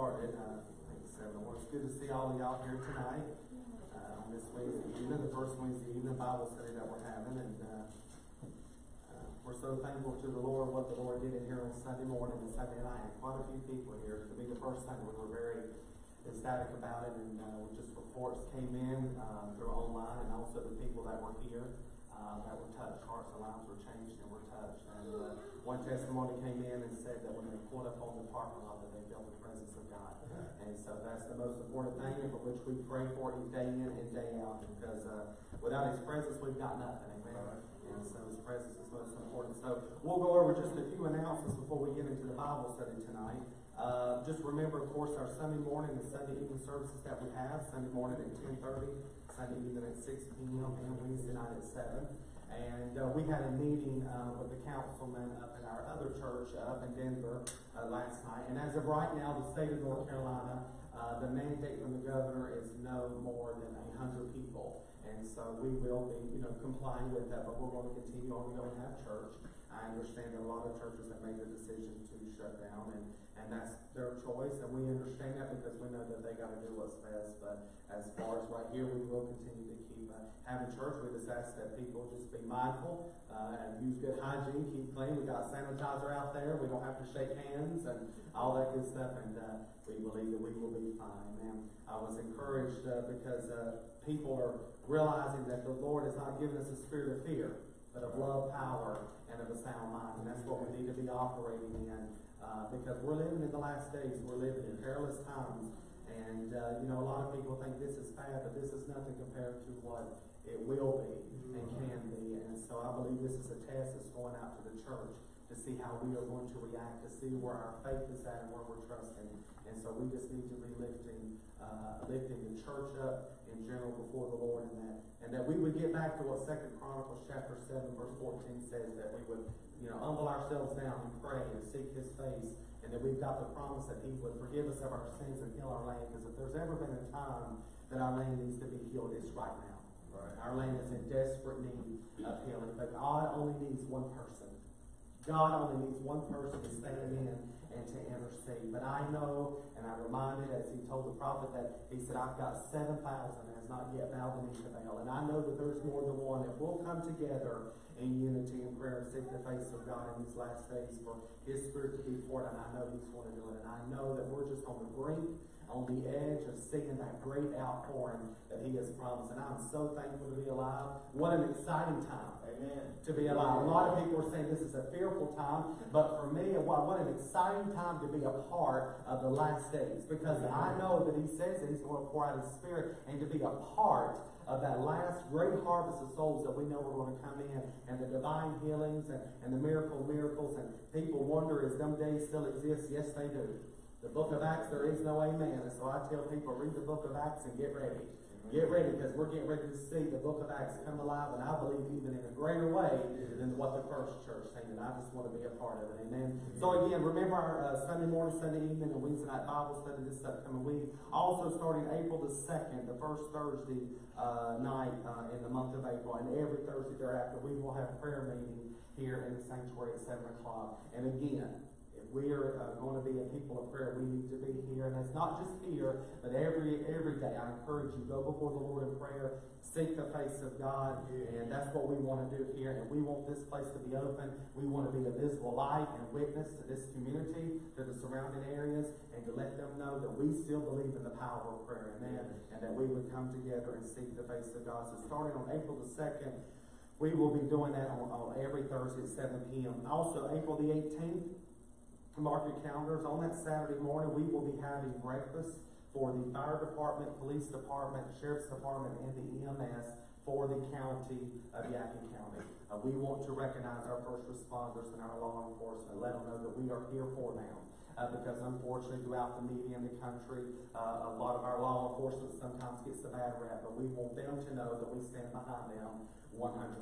started. Uh, thanks. Well, it's good to see all of y'all here tonight, uh, on this Wednesday evening, the first Wednesday evening Bible study that we're having, and, uh, uh, we're so thankful to the Lord, what the Lord did in here on Sunday morning and Sunday night. Quite a few people here. To be the first Sunday, we were very ecstatic about it, and, uh, just reports came in, um, through online, and also the people that were here, uh, that were touched, hearts and lives were changed and were touched. And, uh, one testimony came in and said that when they pulled up on the parking lot, that they felt the presence of God. And so that's the most important thing, and for which we pray for it day in and day out, because, uh, without His presence, we've got nothing, amen? And so His presence is most important. So we'll go over just a few announcements before we get into the Bible study tonight. Uh, just remember, of course, our Sunday morning and Sunday evening services that we have, Sunday morning at ten thirty, Sunday evening at six P M, and Wednesday night at seven. And, uh, we had a meeting, uh, with the councilman up in our other church up in Denver, uh, last night. And as of right now, the state of North Carolina, uh, the mandate from the governor is no more than hundred people. And so we will be, you know, complying with that, but we're going to continue on go and have church. I understand a lot of churches have made the decision to shut down, and, and that's their choice, and we understand that because we know that they gotta do what's best. But as far as right here, we will continue to keep, uh, having church. We just ask that people just be mindful, uh, and use good hygiene, keep clean. We got sanitizer out there. We don't have to shake hands and all that good stuff, and, uh, we believe that we will be fine. And I was encouraged, uh, because, uh, people are realizing that the Lord has not given us a spirit of fear, but of love, power, and of a sound mind. And that's what we need to be operating in, uh, because we're living in the last days. We're living in perilous times. And, uh, you know, a lot of people think this is bad, but this is nothing compared to what it will be and can be. And so I believe this is a test that's going out to the church to see how we are going to react, to see where our faith is at and where we're trusting. And so we just need to be lifting, uh, lifting the church up in general before the Lord and that, and that we would get back to what Second Chronicles chapter seven verse fourteen says, that we would, you know, humble ourselves down and pray and seek His face, and that we've got the promise that He would forgive us of our sins and heal our land, because if there's ever been a time that our land needs to be healed, it's right now. Right. Our land is in desperate need of healing, but God only needs one person. God only needs one person to stand in and to intercede. But I know, and I'm reminded as he told the prophet that he said, I've got seven thousand and has not yet bowed the knee to Baal. And I know that there's more than one that will come together in unity and prayer and seek the face of God in these last days for his spirit to be poured. And I know he's going to do it. And I know that we're just on the brink, on the edge of seeing that great outpouring that he has promised. And I'm so thankful to be alive. What an exciting time Amen. to be alive. A lot of people are saying this is a fearful time, but for me, what, what an exciting time to be a part of the last days because I know that He says that He's going to pour out His Spirit and to be a part of that last great harvest of souls that we know are going to come in and the divine healings and, and the miracle miracles and people wonder is them days still exist? Yes, they do. The book of Acts, there is no amen. And so I tell people, read the book of Acts and get ready. Get ready because we're getting ready to see the book of Acts come alive, and I believe even in a greater way than what the first church did. And I just want to be a part of it. Amen. So again, remember our uh, Sunday morning, Sunday evening, and Wednesday night Bible study this upcoming week. Also starting April the second, the first Thursday uh, night uh, in the month of April, and every Thursday thereafter, we will have a prayer meeting here in the sanctuary at seven o'clock. And again, if we are uh, going to be a people of prayer, we need to be here. And it's not just here, but every every day. I encourage you, go before the Lord in prayer, seek the face of God, and that's what we want to do here. And we want this place to be open. We want to be a visible light and witness to this community, to the surrounding areas, and to let them know that we still believe in the power of prayer. Amen. And that we would come together and seek the face of God. So starting on April the 2nd, we will be doing that on, on every Thursday at 7 p.m. Also, April the 18th, mark your calendars. On that Saturday morning, we will be having breakfast for the fire department, police department, sheriff's department, and the EMS for the county of Yadkin County. Uh, we want to recognize our first responders and our law enforcement, let them know that we are here for them. Uh, because unfortunately, throughout the media in the country, uh, a lot of our law enforcement sometimes gets the bad rap, but we want them to know that we stand behind them 100%.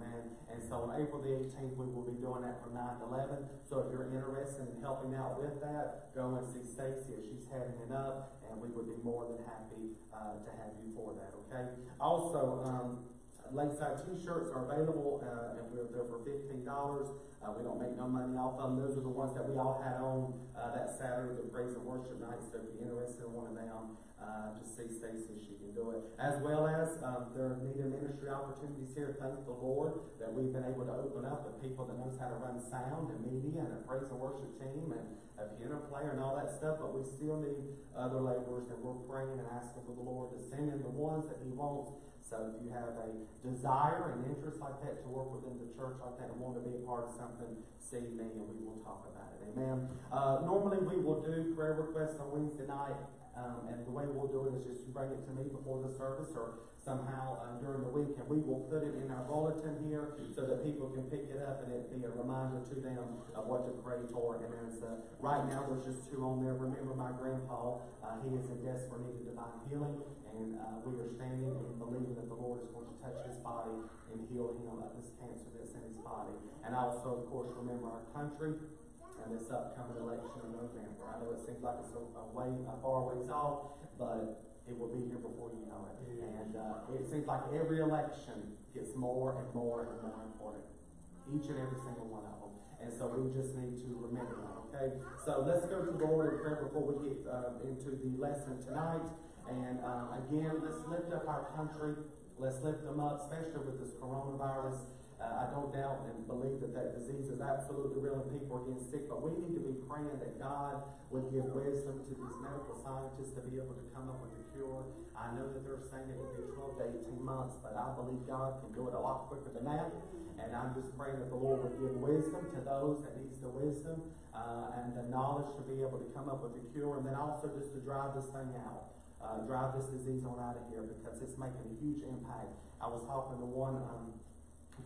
Amen. And so on April the 18th, we will be doing that from 9 to 11. So if you're interested in helping out with that, go and see Stacy as she's heading it up, and we would be more than happy uh, to have you for that, okay? Also, um, Lakeside T-shirts are available, uh, and we're there for fifteen dollars. Uh, we don't make no money off of them. Those are the ones that we all had on, uh, that Saturday, the praise and worship night. So if you're interested in one of them, uh, just see Stacy, she can do it. As well as, um, there are media ministry opportunities here. Thank the Lord that we've been able to open up with people that knows how to run sound and media and a praise and worship team and a piano player and all that stuff. But we still need other laborers and we're praying and asking for the Lord to send in the ones that He wants. So if you have a desire and interest like that to work within the church like that and want to be a part of something, see me and we will talk about it. Amen. Uh, normally we will do prayer requests on Wednesday night. Um, and the way we'll do it is just you bring it to me before the service or somehow uh, during the week, and we will put it in our bulletin here so that people can pick it up and it be a reminder to them of what to pray for. And as uh, right now, there's just two on there. Remember my grandpa; uh, he is in desperate need of divine healing, and uh, we are standing and believing that the Lord is going to touch his body and heal him of this cancer that's in his body. And also, of course, remember our country and this upcoming election in November. I know it seems like it's a, a way, a far ways off, but it will be here before you know it. And uh, it seems like every election gets more and more and more important. Each and every single one of them. And so we just need to remember that, okay? So let's go to the Lord in prayer before we get uh, into the lesson tonight. And uh, again, let's lift up our country. Let's lift them up, especially with this coronavirus. Uh, I don't doubt and believe that that disease is absolutely real and people are getting sick, but we need to be praying that God would give wisdom to these medical scientists to be able to come up with a cure. I know that they're saying it would be 12 to 18 months, but I believe God can do it a lot quicker than that. And I'm just praying that the Lord would give wisdom to those that needs the wisdom uh, and the knowledge to be able to come up with a cure, and then also just to drive this thing out. Uh, drive this disease on out of here because it's making a huge impact. I was talking to one um,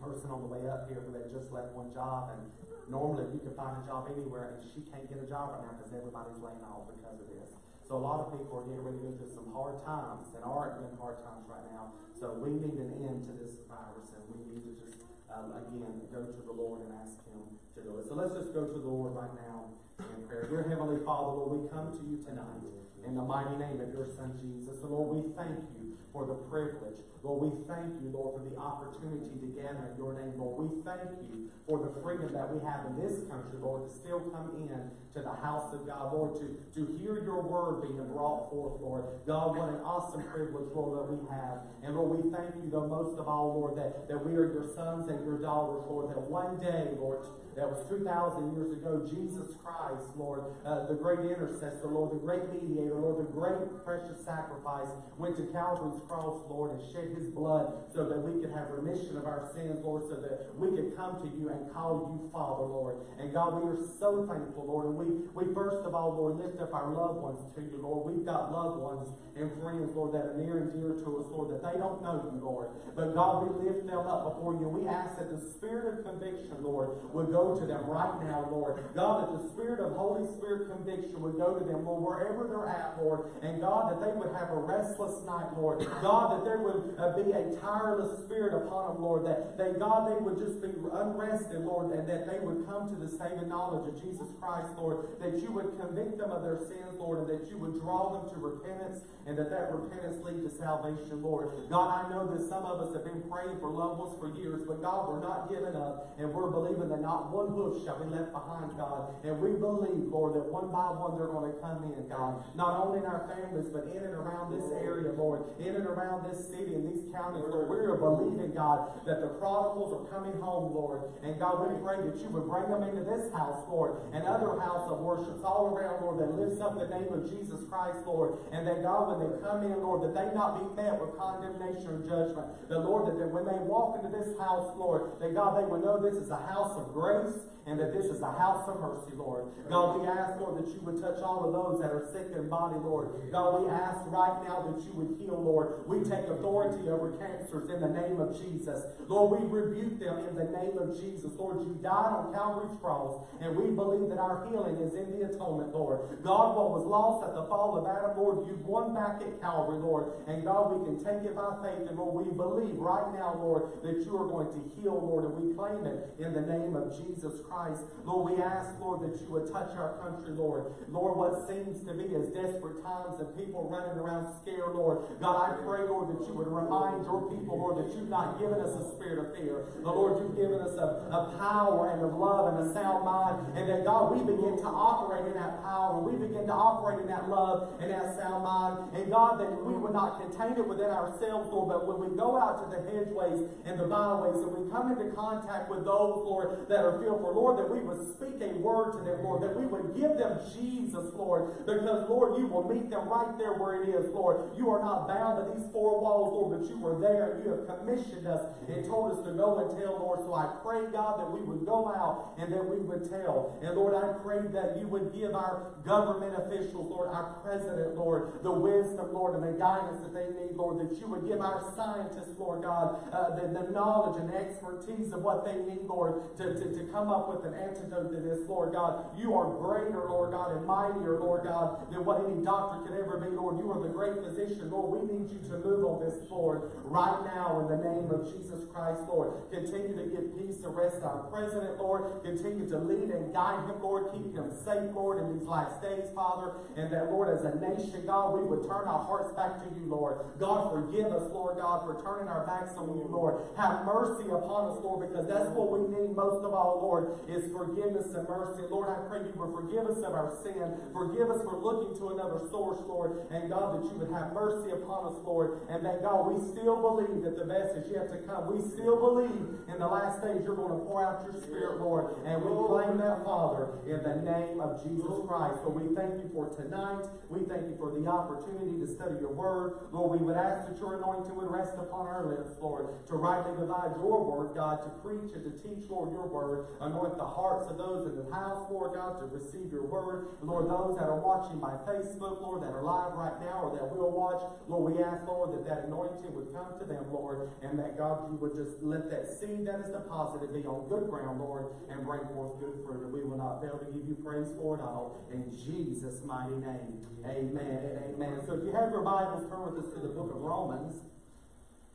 person on the way up here who had just left one job, and normally you can find a job anywhere, and she can't get a job right now because everybody's laying off because of this. So a lot of people are getting ready to go through some hard times, and are in hard times right now. So we need an end to this virus, and we need to just um, again go to the Lord and ask Him to do it. So let's just go to the Lord right now in prayer. Dear Heavenly Father, Lord, we come to you tonight in the mighty name of your Son Jesus. And Lord, we thank you for the privilege. Lord, we thank you, Lord, for the opportunity to gather in your name. Lord, we thank you for the freedom that we have in this country, Lord, to still come in to the house of God, Lord, to, to hear your word being brought forth, Lord. God, what an awesome privilege, Lord, that we have. And Lord, we thank you, though, most of all, Lord, that, that we are your sons and your daughters, Lord, that one day, Lord, that was 2,000 years ago, Jesus Christ, Lord, uh, the great intercessor, Lord, the great mediator, Lord, the great precious sacrifice, went to Calvary's cross, Lord, and shed his blood so that we could have remission of our sins, Lord, so that we could come to you and call you Father, Lord. And God, we are so thankful, Lord. And we, we first of all, Lord, lift up our loved ones to you, Lord. We've got loved ones and friends, Lord, that are near and dear to us, Lord, that they don't know you, Lord. But God, we lift them up before you. We ask that the spirit of conviction, Lord, would go to them right now, Lord. God, that the spirit of Holy Spirit conviction would go to them, Lord, wherever they're at, Lord. And God, that they would have a restless night, Lord. God, that there would uh, be a tireless spirit upon them, Lord. That, that God, they would just be unrested, Lord, and that they would come to the saving knowledge of Jesus Christ, Lord. That you would convict them of their sins, Lord, and that you would draw them to repentance and that that repentance lead to salvation, Lord. God, I know that some of us have been praying for loved ones for years, but God, we're not giving up, and we're believing that not one hoof shall be left behind, God. And we believe, Lord, that one by one they're going to come in, God. Not only in our families, but in and around this area, Lord. In and around this city and these counties, Lord. We are believing, God, that the prodigals are coming home, Lord. And God, we pray that you would bring them into this house, Lord, and other house of worships all around, Lord, that lifts up the name of Jesus Christ, Lord. And that, God, when they come in, Lord, that they not be met with condemnation or judgment. The Lord, that, that when they walk into this house, Lord, that God, they will know this is a house of grace and that this is a house of mercy, Lord. God, we ask, Lord, that you would touch all of those that are sick in body, Lord. God, we ask right now that you would heal, Lord. We take authority over cancers in the name of Jesus. Lord, we rebuke them in the name of Jesus. Lord, you died on Calvary's cross, and we believe that our healing is in the atonement, Lord. God, what was lost at at the fall of Adam, Lord, you've won back at Calvary, Lord. And God, we can take it by faith, and Lord, we believe right now, Lord, that you are going to heal, Lord, and we claim it in the name of Jesus Christ. Lord, we ask, Lord, that you would touch our country, Lord. Lord, what seems to be as desperate times and people running around scared, Lord. God, I pray, Lord, that you would remind your people, Lord, that you've not given us a spirit of fear. But Lord, you've given us a, a power and of love and a sound mind. And that, God, we begin to operate in that power. We begin to operate in that love and that sound mind. And God, that we would not contain it within ourselves, Lord, but when we go out to the hedgeways and the byways and we come into contact with those, Lord, that are fearful, Lord, that we would speak a word to them, Lord, that we would give them Jesus, Lord, because, Lord, you will meet them right there where it is, Lord. You are not bound to these four walls, Lord, but you were there and you have commissioned us and told us to go and tell, Lord. So I pray, God, that we would go out and that we would tell. And Lord, I pray that you would give our government officials, Lord, our president, Lord, the wisdom, Lord, and the guidance that they need, Lord, that you would give our scientists, Lord God, uh, the, the knowledge and expertise of what they need, Lord, to, to, to come up with an antidote to this, Lord God. You are greater, Lord God, and mightier, Lord God, than what any doctor could ever be, Lord. You are the great physician, Lord. We need you to move on this, Lord, right now in the name of Jesus Christ, Lord. Continue to give peace to rest our president, Lord. Continue to lead and guide him, Lord. Keep him safe, Lord, in these last days, Father. And that, Lord, as a nation, God, we would turn our hearts back to you, Lord. God, forgive us, Lord God, for turning our backs on you, Lord. Have mercy upon us, Lord, because that's what we need most of all, Lord, is forgiveness and mercy. Lord, I pray you would forgive us of our sin. Forgive us for looking to another source, Lord. And God, that you would have mercy upon us, Lord. And that, God, we still believe that the best is yet to come. We still believe in the last days you're going to pour out your spirit, Lord. And we claim that, Father, in the name of Jesus Christ. So we thank you for tonight. We thank you for the opportunity to study your word. Lord, we would ask that your anointing would rest upon our lips, Lord, to rightly divide your word, God, to preach and to teach, Lord, your word. Anoint the hearts of those in the house, Lord God, to receive your word. Lord, those that are watching by Facebook, Lord, that are live right now or that will watch, Lord, we ask, Lord, that that anointing would come to them, Lord, and that, God, you would just let that seed that is deposited be on good ground, Lord, and bring forth good fruit. And we will not fail to give you praise for it all. In Jesus' mighty name, amen amen. So if you have your Bibles, turn with us to the book of Romans.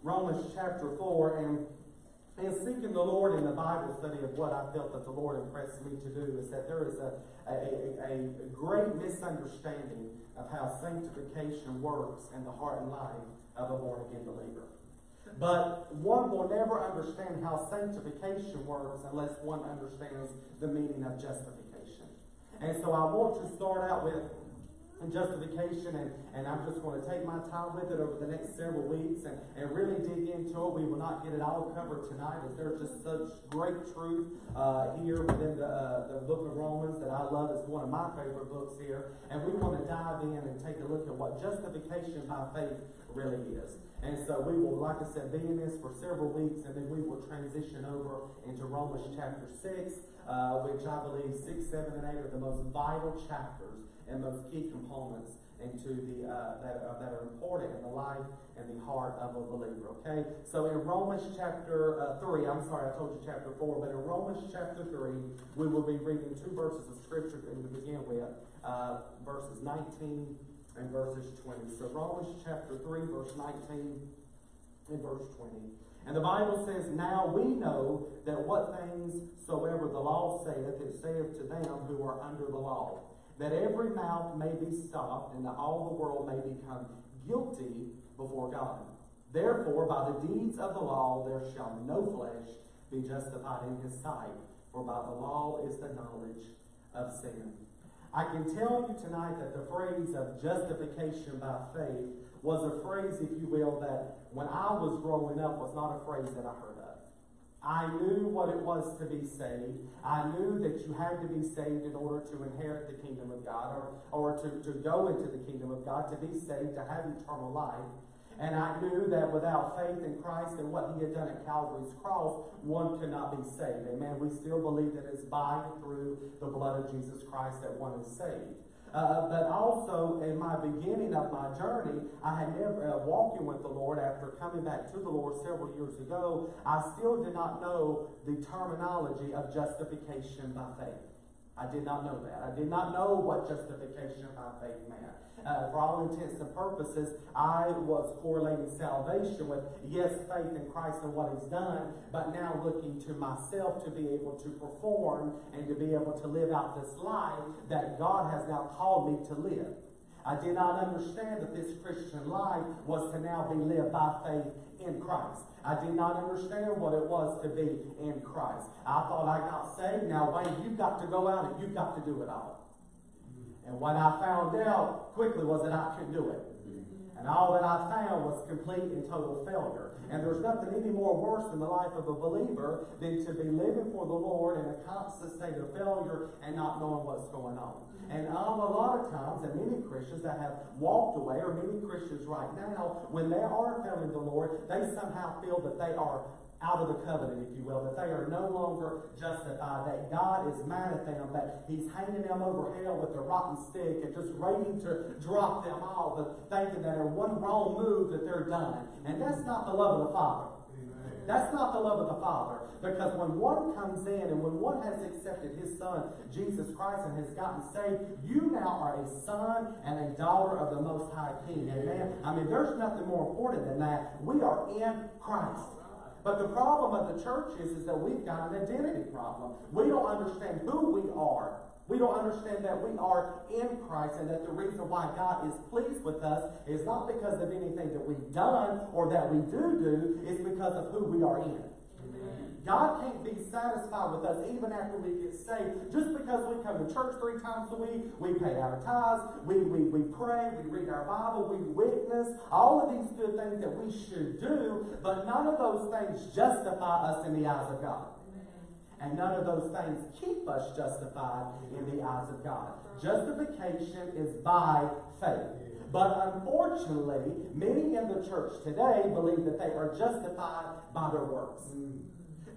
Romans chapter 4, and in seeking the Lord in the Bible study of what I felt that the Lord impressed me to do is that there is a, a, a great misunderstanding of how sanctification works in the heart and life of a born again believer. But one will never understand how sanctification works unless one understands the meaning of justification. And so I want to start out with justification, and, and I'm just going to take my time with it over the next several weeks and, and really dig into it. We will not get it all covered tonight, as there's just such great truth uh, here within the, uh, the book of Romans that I love. It's one of my favorite books here. And we want to dive in and take a look at what justification by faith really is. And so we will, like I said, be in this for several weeks, and then we will transition over into Romans chapter 6, uh, which I believe 6, 7, and 8 are the most vital chapters and those key components into the uh, that, uh, that are important in the life and the heart of a believer. Okay, so in Romans chapter uh, three, I'm sorry, I told you chapter four, but in Romans chapter three, we will be reading two verses of scripture to begin with, uh, verses 19 and verses 20. So Romans chapter 3, verse 19 and verse 20. And the Bible says, Now we know that what things soever the law saith, it saith to them who are under the law, that every mouth may be stopped, and that all the world may become guilty before God. Therefore, by the deeds of the law there shall no flesh be justified in his sight, for by the law is the knowledge of sin. I can tell you tonight that the phrase of justification by faith was a phrase, if you will, that when I was growing up was not a phrase that I heard. I knew what it was to be saved. I knew that you had to be saved in order to inherit the kingdom of God or, or to, to go into the kingdom of God, to be saved, to have eternal life. And I knew that without faith in Christ and what he had done at Calvary's cross, one could not be saved. Amen. We still believe that it's by and through the blood of Jesus Christ that one is saved. Uh, but also in my beginning of my journey, I had never uh, walking with the Lord after coming back to the Lord several years ago. I still did not know the terminology of justification by faith. I did not know that. I did not know what justification by faith meant. Uh, for all intents and purposes, I was correlating salvation with, yes, faith in Christ and what He's done, but now looking to myself to be able to perform and to be able to live out this life that God has now called me to live. I did not understand that this Christian life was to now be lived by faith in Christ. I did not understand what it was to be in Christ. I thought I got saved. Now, Wayne, you've got to go out and you've got to do it all. And what I found out quickly was that I couldn't do it. And all that I found was complete and total failure. And there's nothing any more worse in the life of a believer than to be living for the Lord in a constant state of failure and not knowing what's going on. And um, a lot of times, and many Christians that have walked away, or many Christians right now, when they are failing the Lord, they somehow feel that they are out of the covenant, if you will, that they are no longer justified, that God is mad at them, that He's hanging them over hell with a rotten stick and just waiting to drop them off, and thinking that in one wrong move that they're done. And that's not the love of the Father. That's not the love of the Father. Because when one comes in and when one has accepted his Son, Jesus Christ, and has gotten saved, you now are a son and a daughter of the Most High King. Amen? I mean, there's nothing more important than that. We are in Christ. But the problem of the church is, is that we've got an identity problem. We don't understand who we are. We don't understand that we are in Christ and that the reason why God is pleased with us is not because of anything that we've done or that we do do, it's because of who we are in. God can't be satisfied with us even after we get saved. Just because we come to church three times a week, we pay our tithes, we, we, we pray, we read our Bible, we witness, all of these good things that we should do, but none of those things justify us in the eyes of God. And none of those things keep us justified in the eyes of God. Justification is by faith. But unfortunately, many in the church today believe that they are justified by their works. Mm.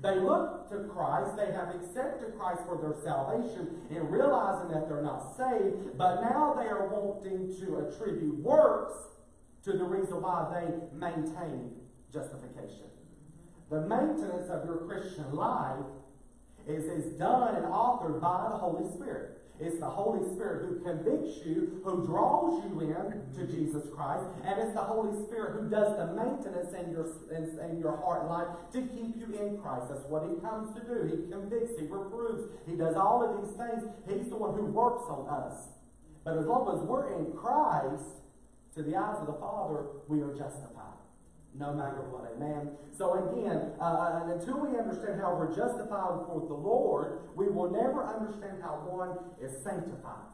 They look to Christ, they have accepted Christ for their salvation and realizing that they're not saved, but now they are wanting to attribute works to the reason why they maintain justification. The maintenance of your Christian life is, is done and authored by the Holy Spirit. It's the Holy Spirit who convicts you, who draws you in to Jesus Christ, and it's the Holy Spirit who does the maintenance in your, in, in your heart and life to keep you in Christ. That's what He comes to do. He convicts, He reproves, He does all of these things. He's the one who works on us. But as long as we're in Christ, to the eyes of the Father, we are justified no matter what. Amen. So again, uh, and until we understand how we're justified before the Lord, we will never understand how one is sanctified.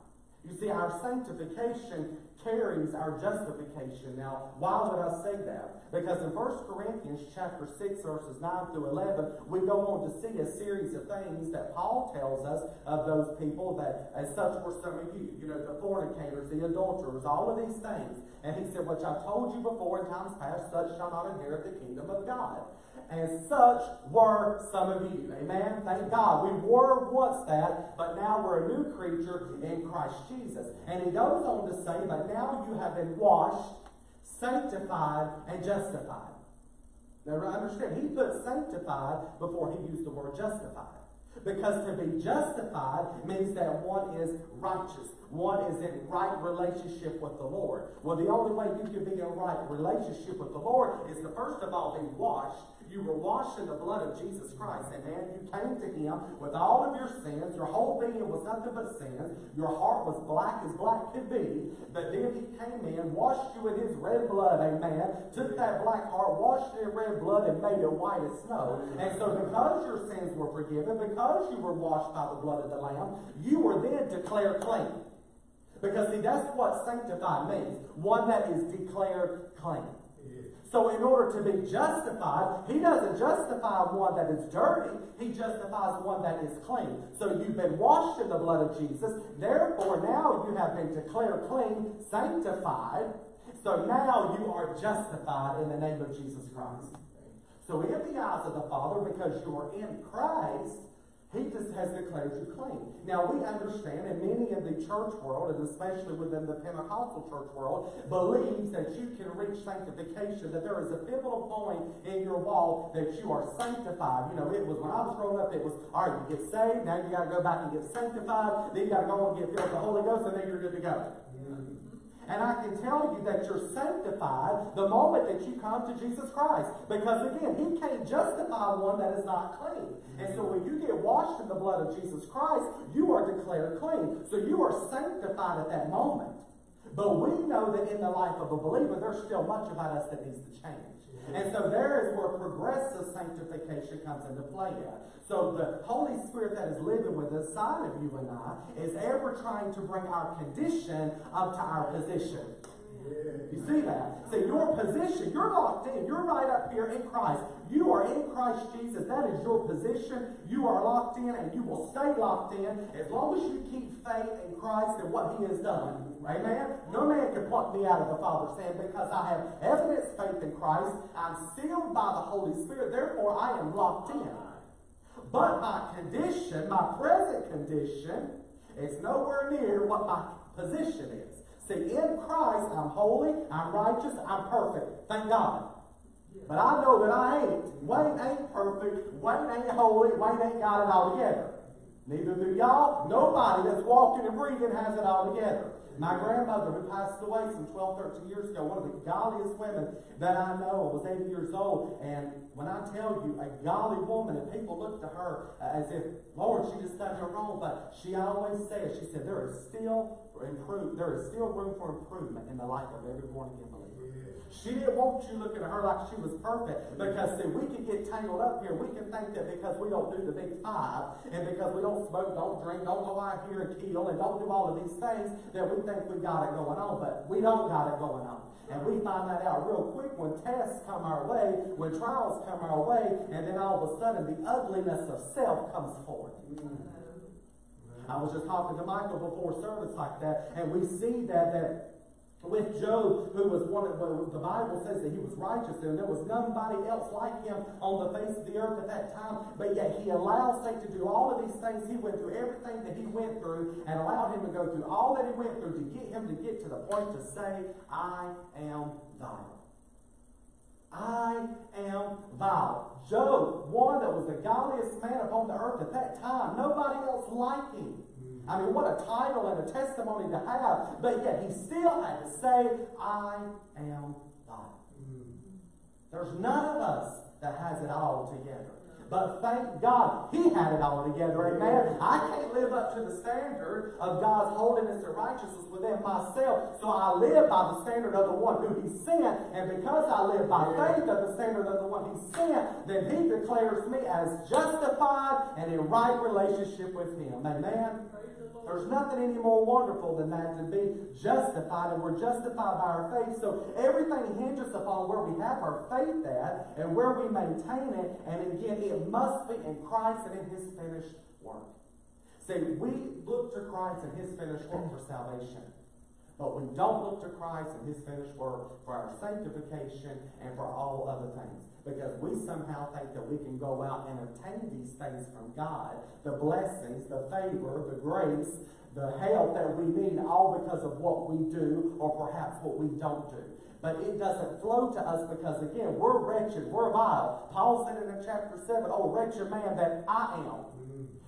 You see, our sanctification carries our justification. Now, why would I say that? Because in 1 Corinthians chapter 6, verses 9 through 11, we go on to see a series of things that Paul tells us of those people that, as such were some of you, you know, the fornicators, the adulterers, all of these things. And he said, which I told you before in times past, such shall not inherit the kingdom of God and such were some of you. Amen? Thank God. We were once that, but now we're a new creature in Christ Jesus. And he goes on to say, but now you have been washed, sanctified, and justified. Now understand, he put sanctified before he used the word justified. Because to be justified means that one is righteous. One is in right relationship with the Lord. Well, the only way you can be in right relationship with the Lord is to first of all be washed you were washed in the blood of Jesus Christ. and then You came to Him with all of your sins. Your whole being was nothing but sins. Your heart was black as black could be. But then He came in, washed you in His red blood, amen. Took that black heart, washed it in red blood, and made it white as snow. And so because your sins were forgiven, because you were washed by the blood of the Lamb, you were then declared clean. Because see, that's what sanctified means. One that is declared clean. So, in order to be justified, he doesn't justify one that is dirty, he justifies one that is clean. So, you've been washed in the blood of Jesus. Therefore, now you have been declared clean, sanctified. So, now you are justified in the name of Jesus Christ. So, in the eyes of the Father, because you are in Christ, he, just, has declared you clean. Now we understand, and many in the church world, and especially within the Pentecostal church world, believes that you can reach sanctification, that there is a pivotal point in your walk that you are sanctified. You know, it was when I was growing up, it was, all right, you get saved, now you gotta go back and get sanctified, then you gotta go and get filled with the Holy Ghost, and then you're good to go. And I can tell you that you're sanctified the moment that you come to Jesus Christ. Because again, He can't justify one that is not clean. And so when you get washed in the blood of Jesus Christ, you are declared clean. So you are sanctified at that moment. But we know that in the life of a believer, there's still much about us that needs to change. And so there is where progressive sanctification comes into play at. So the Holy Spirit that is living within inside of you and I is ever trying to bring our condition up to our position. You see that? So your position, you're locked in. You're right up here in Christ. You are in Christ Jesus. That is your position. You are locked in and you will stay locked in as long as you keep faith in Christ and what He has done. Amen? No man can pluck me out of the Father's hand because I have evidence faith in Christ. I'm sealed by the Holy Spirit. Therefore, I am locked in. But my condition, my present condition, is nowhere near what my position is. See, in Christ, I'm holy, I'm righteous, I'm perfect. Thank God. But I know that I ain't. Wayne ain't perfect. Wayne ain't holy. Wayne ain't got it all together. Neither do y'all. Nobody that's walking and breathing has it all together. My grandmother, who passed away some 12, 13 years ago, one of the godliest women that I know, was 80 years old. And when I tell you, a godly woman, and people look to her as if, Lord, she just done her wrong. But she always says, she said, there is still improve, there is still room for improvement in the life of every born again believer. She didn't want you looking at her like she was perfect because see, we can get tangled up here. We can think that because we don't do the big five and because we don't smoke, don't drink, don't go out here and kill and don't do all of these things that we think we got it going on, but we don't got it going on. And we find that out real quick when tests come our way, when trials come our way, and then all of a sudden the ugliness of self comes forth. Mm-hmm. I was just talking to Michael before service like that, and we see that that with Job, who was one of the Bible says that he was righteous, and there was nobody else like him on the face of the earth at that time, but yet he allowed Satan to do all of these things. He went through everything that he went through and allowed him to go through all that he went through to get him to get to the point to say, I am vile. I am vile. Job, one that was the godliest man upon the earth at that time, nobody else like him. I mean, what a title and a testimony to have, but yet he still had to say, I am vile. Mm. There's none of us that has it all together. But thank God he had it all together. Amen. I can't live up to the standard of God's holiness and righteousness within myself. So I live by the standard of the one who he sent. And because I live by faith of the standard of the one he sent, then he declares me as justified and in right relationship with him. Amen. There's nothing any more wonderful than that to be justified, and we're justified by our faith. So everything hinges upon where we have our faith at and where we maintain it. And again, it must be in Christ and in His finished work. See, we look to Christ and His finished work for salvation. But we don't look to Christ and His finished work for our sanctification and for all other things because we somehow think that we can go out and obtain these things from God the blessings, the favor, the grace, the help that we need, all because of what we do or perhaps what we don't do. But it doesn't flow to us because, again, we're wretched, we're vile. Paul said it in chapter 7, Oh, wretched man that I am.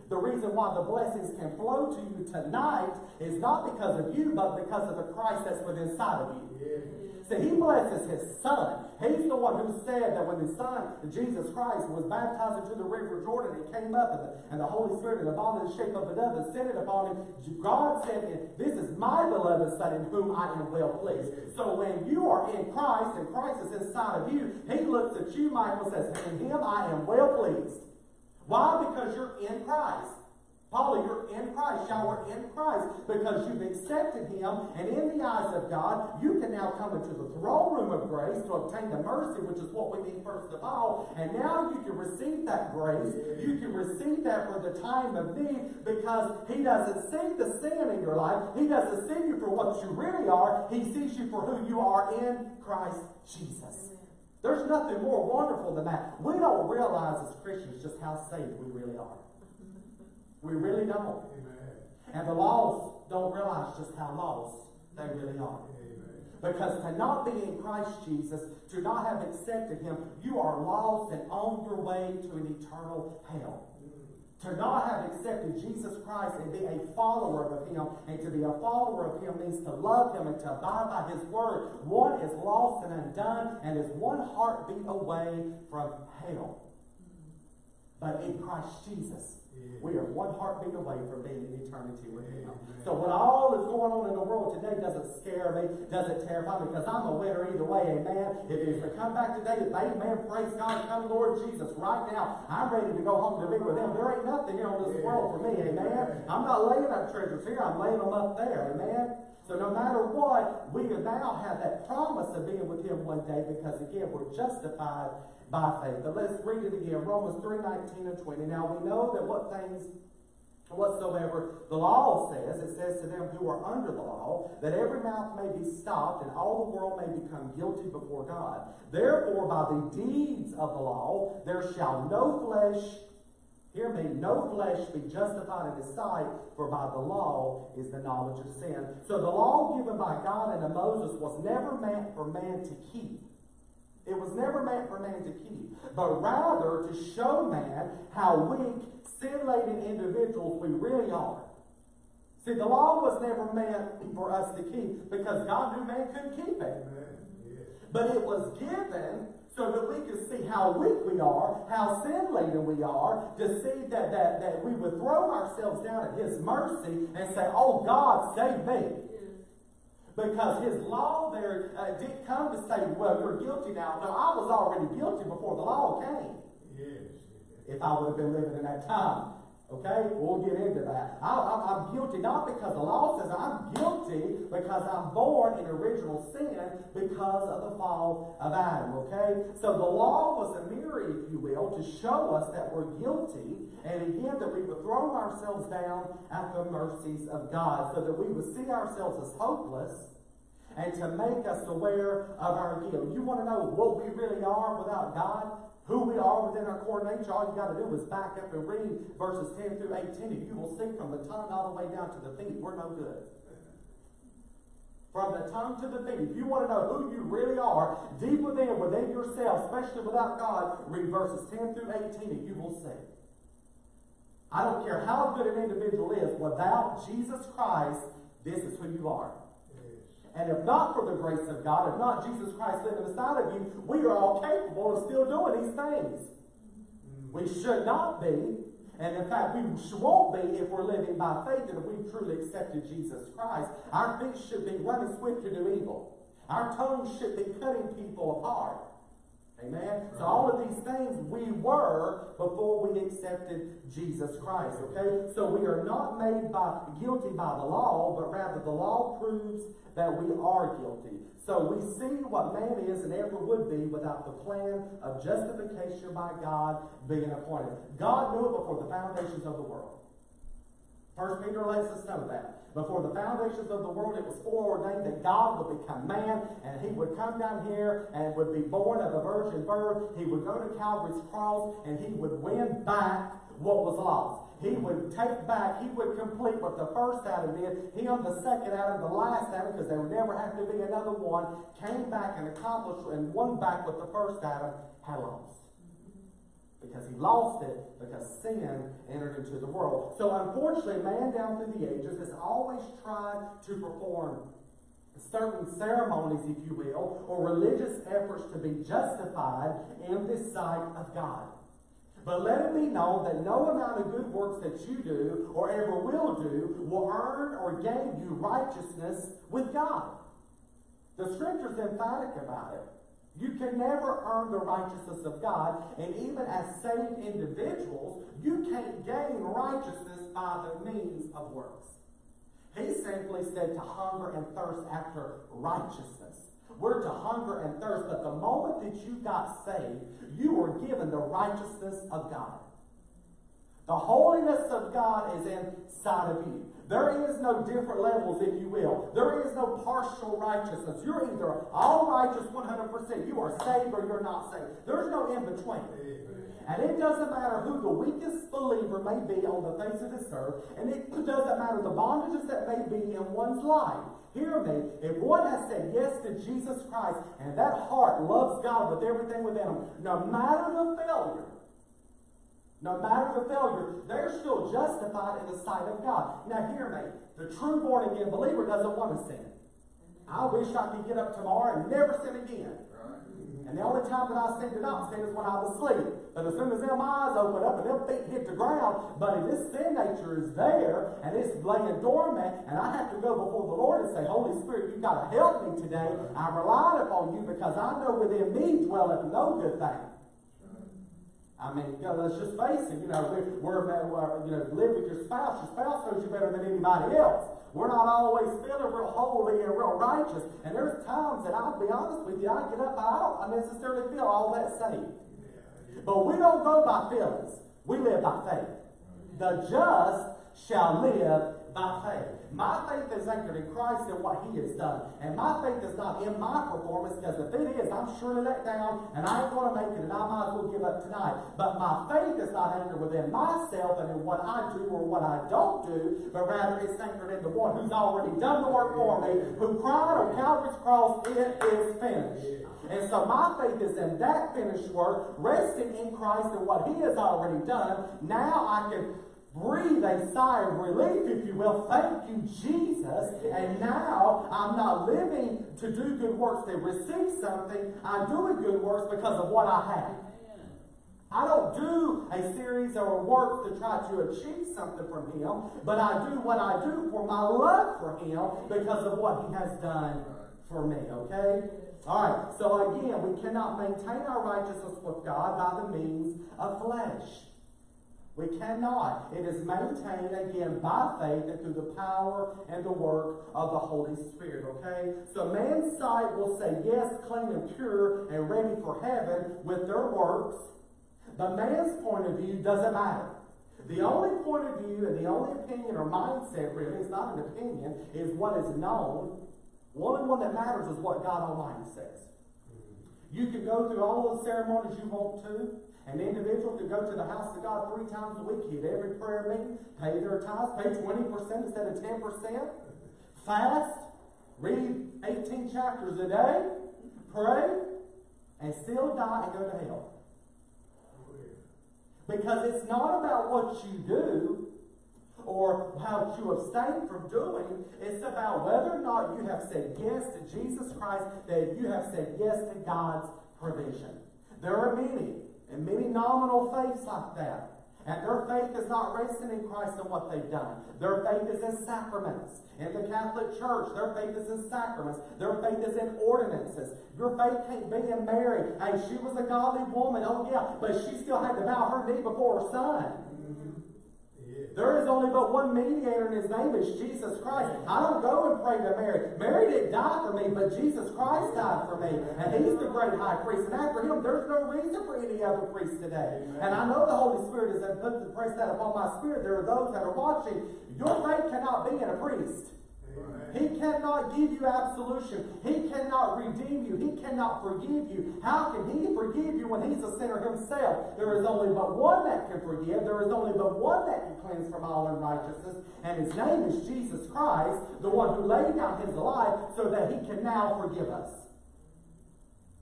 The reason why the blessings can flow to you tonight is not because of you, but because of the Christ that's within inside of you. Yeah. See, he blesses his son. He's the one who said that when his son, Jesus Christ, was baptized into the river Jordan and came up, and the, and the Holy Spirit and the body in the shape of a dove descended upon him, God said, This is my beloved son in whom I am well pleased. So when you are in Christ and Christ is inside of you, he looks at you, Michael, says, In him I am well pleased. Why? Because you're in Christ. Paula, you're in Christ. Y'all are in Christ because you've accepted Him, and in the eyes of God, you can now come into the throne room of grace to obtain the mercy, which is what we need first of all. And now you can receive that grace. You can receive that for the time of need because He doesn't see the sin in your life. He doesn't see you for what you really are. He sees you for who you are in Christ Jesus. There's nothing more wonderful than that. We don't realize as Christians just how saved we really are. We really don't. And the lost don't realize just how lost they really are. Because to not be in Christ Jesus, to not have accepted Him, you are lost and on your way to an eternal hell. To not have accepted Jesus Christ and be a follower of Him, and to be a follower of Him means to love Him and to abide by His Word. One is lost and undone and is one heartbeat away from hell. But in Christ Jesus, we are one heartbeat away from being in eternity with Him. So what all is going on in the world today doesn't scare me, doesn't terrify me, because I'm a winner either way, amen. If it's to come back today, amen, praise God, come Lord Jesus, right now, I'm ready to go home to be with Him. There ain't nothing here on this world for me, amen. I'm not laying up treasures here, I'm laying them up there, amen. So no matter what, we now have that promise of being with Him one day because again, we're justified by faith. But let's read it again. Romans 3, 19 and 20. Now we know that what things whatsoever the law says, it says to them who are under the law, that every mouth may be stopped and all the world may become guilty before God. Therefore, by the deeds of the law, there shall no flesh, hear me, no flesh be justified in his sight, for by the law is the knowledge of sin. So the law given by God and Moses was never meant for man to keep. It was never meant for man to keep, but rather to show man how weak, sin-laden individuals we really are. See, the law was never meant for us to keep because God knew man couldn't keep it. But it was given so that we could see how weak we are, how sin-laden we are, to see that, that, that we would throw ourselves down at His mercy and say, Oh God, save me. Because his law there uh, didn't come to say, well, you're guilty now. No, I was already guilty before the law came. Yes. If I would have been living in that time. Okay? We'll get into that. I, am guilty not because the law says I'm guilty, because I'm born in original sin because of the fall of Adam. Okay? So the law was a mirror, if you will, to show us that we're guilty, and again, that we would throw ourselves down at the mercies of God, so that we would see ourselves as hopeless and to make us aware of our guilt. You want to know what we really are without God? Who we are within our core nature? All you got to do is back up and read verses 10 through 18, and you will see from the tongue all the way down to the feet, we're no good. From the tongue to the feet. If you want to know who you really are, deep within, within yourself, especially without God, read verses 10 through 18, and you will see. I don't care how good an individual is, without Jesus Christ, this is who you are. And if not for the grace of God, if not Jesus Christ living inside of you, we are all capable of still doing these things. We should not be. And in fact, we won't be if we're living by faith and if we've truly accepted Jesus Christ. Our feet should be running swift to do evil. Our tongues should be cutting people apart. Amen. So all of these things we were before we accepted Jesus Christ. Okay. So we are not made by guilty by the law, but rather the law proves that we are guilty. So we see what man is and ever would be without the plan of justification by God being appointed. God knew it before the foundations of the world. First Peter lets us know that. Before the foundations of the world, it was foreordained that God would become man and he would come down here and would be born of a virgin birth. He would go to Calvary's cross and he would win back what was lost. He would take back, he would complete what the first Adam did. He on the second Adam, the last Adam, because there would never have to be another one, came back and accomplished and won back what the first Adam had lost. Because he lost it because sin entered into the world. So unfortunately, man down through the ages has always tried to perform certain ceremonies, if you will, or religious efforts to be justified in the sight of God. But let it be known that no amount of good works that you do or ever will do will earn or gain you righteousness with God. The scripture's emphatic about it. You can never earn the righteousness of God, and even as saved individuals, you can't gain righteousness by the means of works. He simply said to hunger and thirst after righteousness. We're to hunger and thirst, but the moment that you got saved, you were given the righteousness of God. The holiness of God is inside of you. There is no different levels, if you will. There is no partial righteousness. You're either all righteous 100%, you are saved or you're not saved. There's no in between. And it doesn't matter who the weakest believer may be on the face of this earth, and it doesn't matter the bondages that may be in one's life. Hear me. If one has said yes to Jesus Christ and that heart loves God with everything within them, no matter the failure, no matter the failure, they're still justified in the sight of God. Now, hear me. The true born again believer doesn't want to sin. I wish I could get up tomorrow and never sin again. And the only time that I sin to not sin is when I was asleep. But as soon as them eyes open up and them feet hit the ground, buddy, this sin nature is there and it's laying dormant, and I have to go before the Lord and say, Holy Spirit, you've got to help me today. I'm relying upon you because I know within me dwelleth no good thing. I mean, let's just face it. You know, we're, we're, you know, live with your spouse. Your spouse knows you better than anybody else. We're not always feeling real holy and real righteous. And there's times that I'll be honest with you, I get up, I don't necessarily feel all that saved. But we don't go by feelings. We live by faith. The just shall live by faith. My faith is anchored in Christ and what He has done. And my faith is not in my performance, because if it is, I'm surely let down and I ain't going to make it and I might as well give up tonight. But my faith is not anchored within myself and in what I do or what I don't do, but rather it's anchored in the one who's already done the work for me, who cried on Calvary's cross, it is finished. And so my faith is in that finished work, resting in Christ and what He has already done. Now I can breathe a sigh of relief, if you will. Thank you, Jesus. And now I'm not living to do good works to receive something. I'm doing good works because of what I have. I don't do a series of works to try to achieve something from Him, but I do what I do for my love for Him because of what He has done for me, okay? All right, so again, we cannot maintain our righteousness with God by the means of flesh. We cannot. It is maintained again by faith and through the power and the work of the Holy Spirit. Okay? So man's sight will say yes, clean and pure and ready for heaven with their works. But man's point of view doesn't matter. The only point of view and the only opinion or mindset, really, it's not an opinion, is what is known. The only one that matters is what God Almighty says. You can go through all the ceremonies you want to. An individual could go to the house of God three times a week, hit every prayer meeting, pay their tithes, pay 20% instead of 10%, fast, read 18 chapters a day, pray, and still die and go to hell. Because it's not about what you do or how you abstain from doing. It's about whether or not you have said yes to Jesus Christ, that you have said yes to God's provision. There are many and many nominal faiths like that. And their faith is not resting in Christ and what they've done. Their faith is in sacraments. In the Catholic Church, their faith is in sacraments. Their faith is in ordinances. Your faith can't be in Mary. Hey, she was a godly woman, oh yeah, but she still had to bow her knee before her son. There is only but one mediator, and his name is Jesus Christ. I don't go and pray to Mary. Mary didn't die for me, but Jesus Christ died for me. And he's the great high priest. And after him, there's no reason for any other priest today. And I know the Holy Spirit has put the press that upon my spirit. There are those that are watching. Your faith cannot be in a priest. He cannot give you absolution. He cannot redeem you. He cannot forgive you. How can He forgive you when He's a sinner Himself? There is only but one that can forgive. There is only but one that can cleanse from all unrighteousness. And His name is Jesus Christ, the one who laid down His life so that He can now forgive us.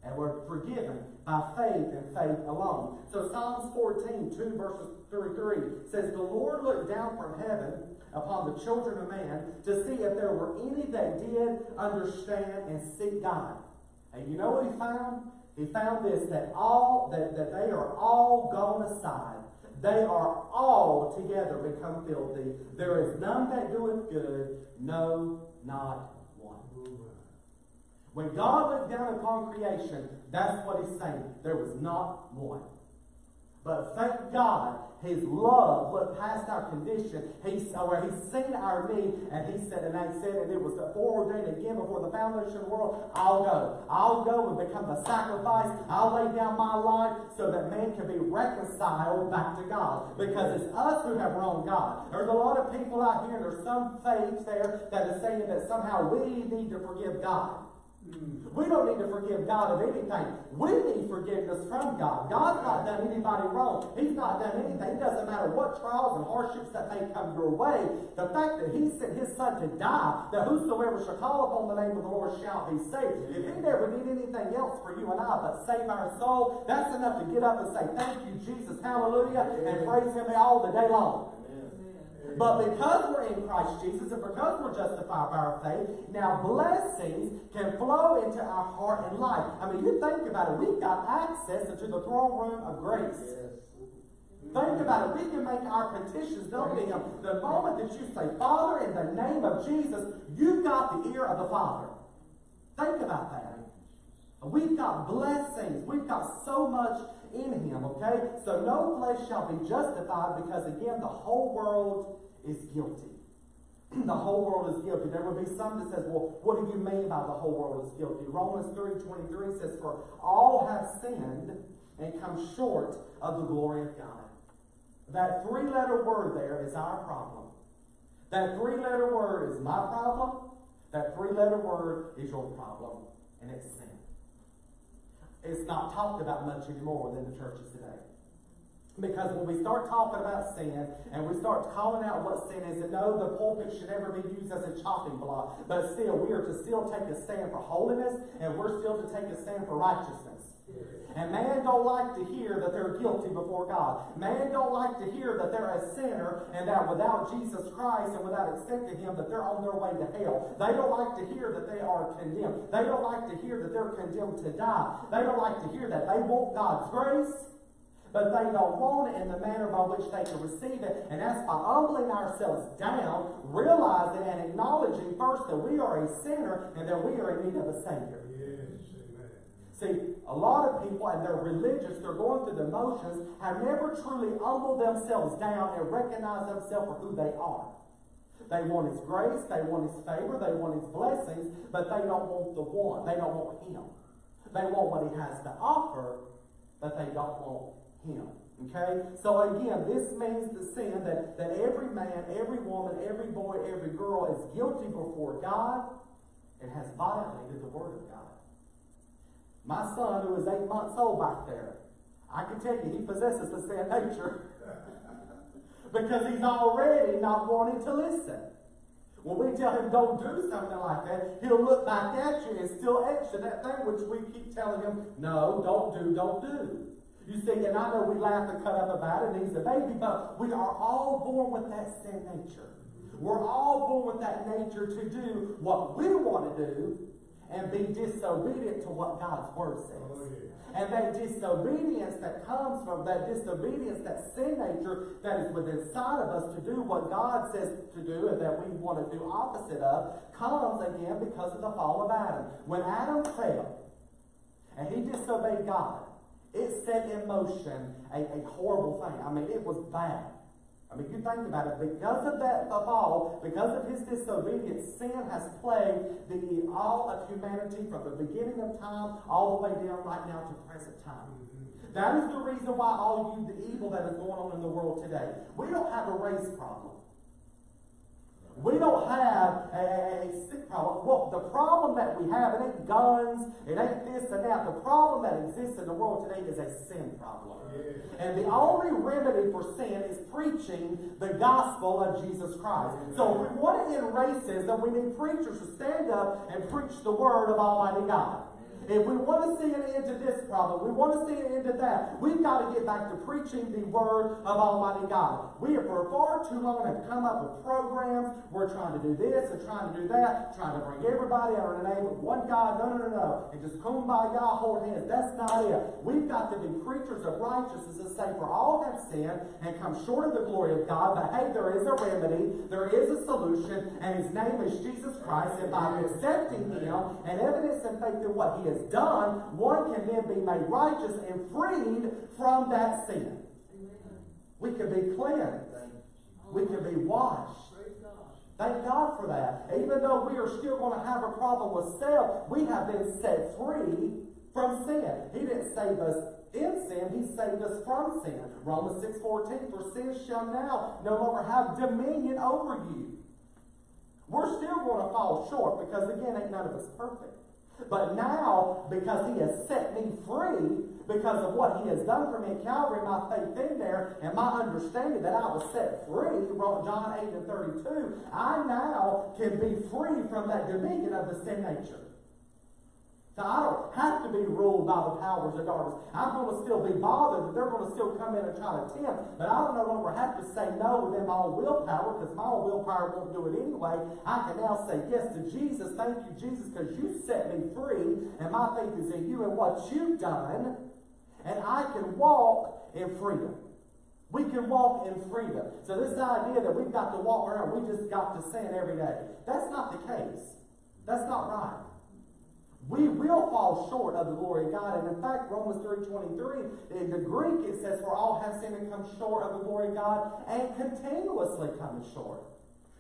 And we're forgiven by faith and faith alone. So Psalms 14, 2 verses 33 says, The Lord looked down from heaven upon the children of man to see if there were any that did understand and seek God. And you know what he found? He found this that all that, that they are all gone aside. They are all together become filthy. There is none that doeth good, no, not one. When God looked down upon creation, that's what he's saying. There was not one. But thank God, His love looked past our condition. He, or uh, He's seen our need, and He said, and I said, and it was foreordained again before the foundation of the world. I'll go. I'll go and become the sacrifice. I'll lay down my life so that man can be reconciled back to God. Because it's us who have wronged God. There's a lot of people out here, and there's some faith there that is saying that somehow we need to forgive God. We don't need to forgive God of anything. We need forgiveness from God. God's not done anybody wrong. He's not done anything. It doesn't matter what trials and hardships that may come your way. The fact that He sent His Son to die, that whosoever shall call upon the name of the Lord shall be saved. If He never did anything else for you and I but save our soul, that's enough to get up and say, Thank you, Jesus, hallelujah, and praise Him all the day long. But because we're in Christ Jesus and because we're justified by our faith, now blessings can flow into our heart and life. I mean, you think about it, we've got access into the throne room of grace. Think about it. We can make our petitions known to Him. The moment that you say, Father, in the name of Jesus, you've got the ear of the Father. Think about that. We've got blessings. We've got so much in Him, okay? So no flesh shall be justified because, again, the whole world is guilty. the whole world is guilty. There will be some that says, well, what do you mean by the whole world is guilty? Romans 3.23 says, for all have sinned and come short of the glory of God. That three-letter word there is our problem. That three-letter word is my problem. That three-letter word is your problem. And it's sin. It's not talked about much anymore than the churches today. Because when we start talking about sin and we start calling out what sin is, and no, the pulpit should never be used as a chopping block, but still, we are to still take a stand for holiness and we're still to take a stand for righteousness. And man don't like to hear that they're guilty before God. Man don't like to hear that they're a sinner and that without Jesus Christ and without accepting Him that they're on their way to hell. They don't like to hear that they are condemned. They don't like to hear that they're condemned to die. They don't like to hear that. They want God's grace but they don't want it in the manner by which they can receive it. And that's by humbling ourselves down, realizing and acknowledging first that we are a sinner and that we are in need of a Savior. See, a lot of people, and they're religious, they're going through the motions, have never truly humbled themselves down and recognized themselves for who they are. They want His grace, they want His favor, they want His blessings, but they don't want the one. They don't want Him. They want what He has to offer, but they don't want him. Okay? So again, this means the sin that, that every man, every woman, every boy, every girl is guilty before God and has violated the Word of God. My son, who is eight months old back there, I can tell you he possesses the sin nature. because he's already not wanting to listen. When we tell him don't do something like that, he'll look back at you and still extra that thing which we keep telling him, no, don't do, don't do. You see, and I know we laugh and cut up about it, and he's a baby, but we are all born with that sin nature. We're all born with that nature to do what we want to do and be disobedient to what God's Word says. Oh, yeah. And that disobedience that comes from that disobedience, that sin nature that is within inside of us to do what God says to do and that we want to do opposite of, comes again because of the fall of Adam. When Adam fell and he disobeyed God, it set in motion a, a horrible thing. I mean, it was bad. I mean, you think about it. Because of that the fall, because of his disobedience, sin has plagued the all of humanity from the beginning of time all the way down right now to present time. That is the reason why all you, the evil that is going on in the world today. We don't have a race problem. We don't have a, a, sick problem. Well, the problem that we have, it ain't guns, it ain't this and that. The problem that exists in the world today is a sin problem. And the only remedy for sin is preaching the gospel of Jesus Christ. So if we want to end racism, we need preachers to stand up and preach the word of Almighty God. If we want to see an end to this problem, we want to see an end to that, we've got to get back to preaching the Word of Almighty God. We have for far too long have come up with programs. We're trying to do this and trying to do that, trying to bring everybody under the name of one God. No, no, no, no. And just kumbaya, hold hands. That's not it. We've got to be preachers of righteousness and say, for all have sinned and come short of the glory of God. But hey, there is a remedy. There is a solution. And His name is Jesus Christ. And by accepting Him and evidence and faith in what He has done, one can then be made righteous and freed from that sin. We can be cleansed. We can be washed. Thank God for that. Even though we are still going to have a problem with self, we have been set free from sin. He didn't save us in sin, He saved us from sin. Romans 6.14, for sin shall now no longer have dominion over you. We're still going to fall short because, again, ain't none of us perfect. But now, because He has set me free, because of what He has done for me at Calvary, my faith in there, and my understanding that I was set free, John 8 and 32, I now can be free from that dominion of the sin nature. So I don't have to be ruled by the powers of darkness. I'm going to still be bothered that they're going to still come in and try to tempt, but I don't no longer have to say no within my own willpower because my own willpower won't do it anyway. I can now say yes to Jesus. Thank you, Jesus, because you set me free, and my faith is in you and what you've done, and I can walk in freedom. We can walk in freedom. So this idea that we've got to walk around, we just got to sin every day. That's not the case. That's not right. We will fall short of the glory of God. And in fact, Romans 3.23, in the Greek it says, For all have sinned and come short of the glory of God and continuously come short.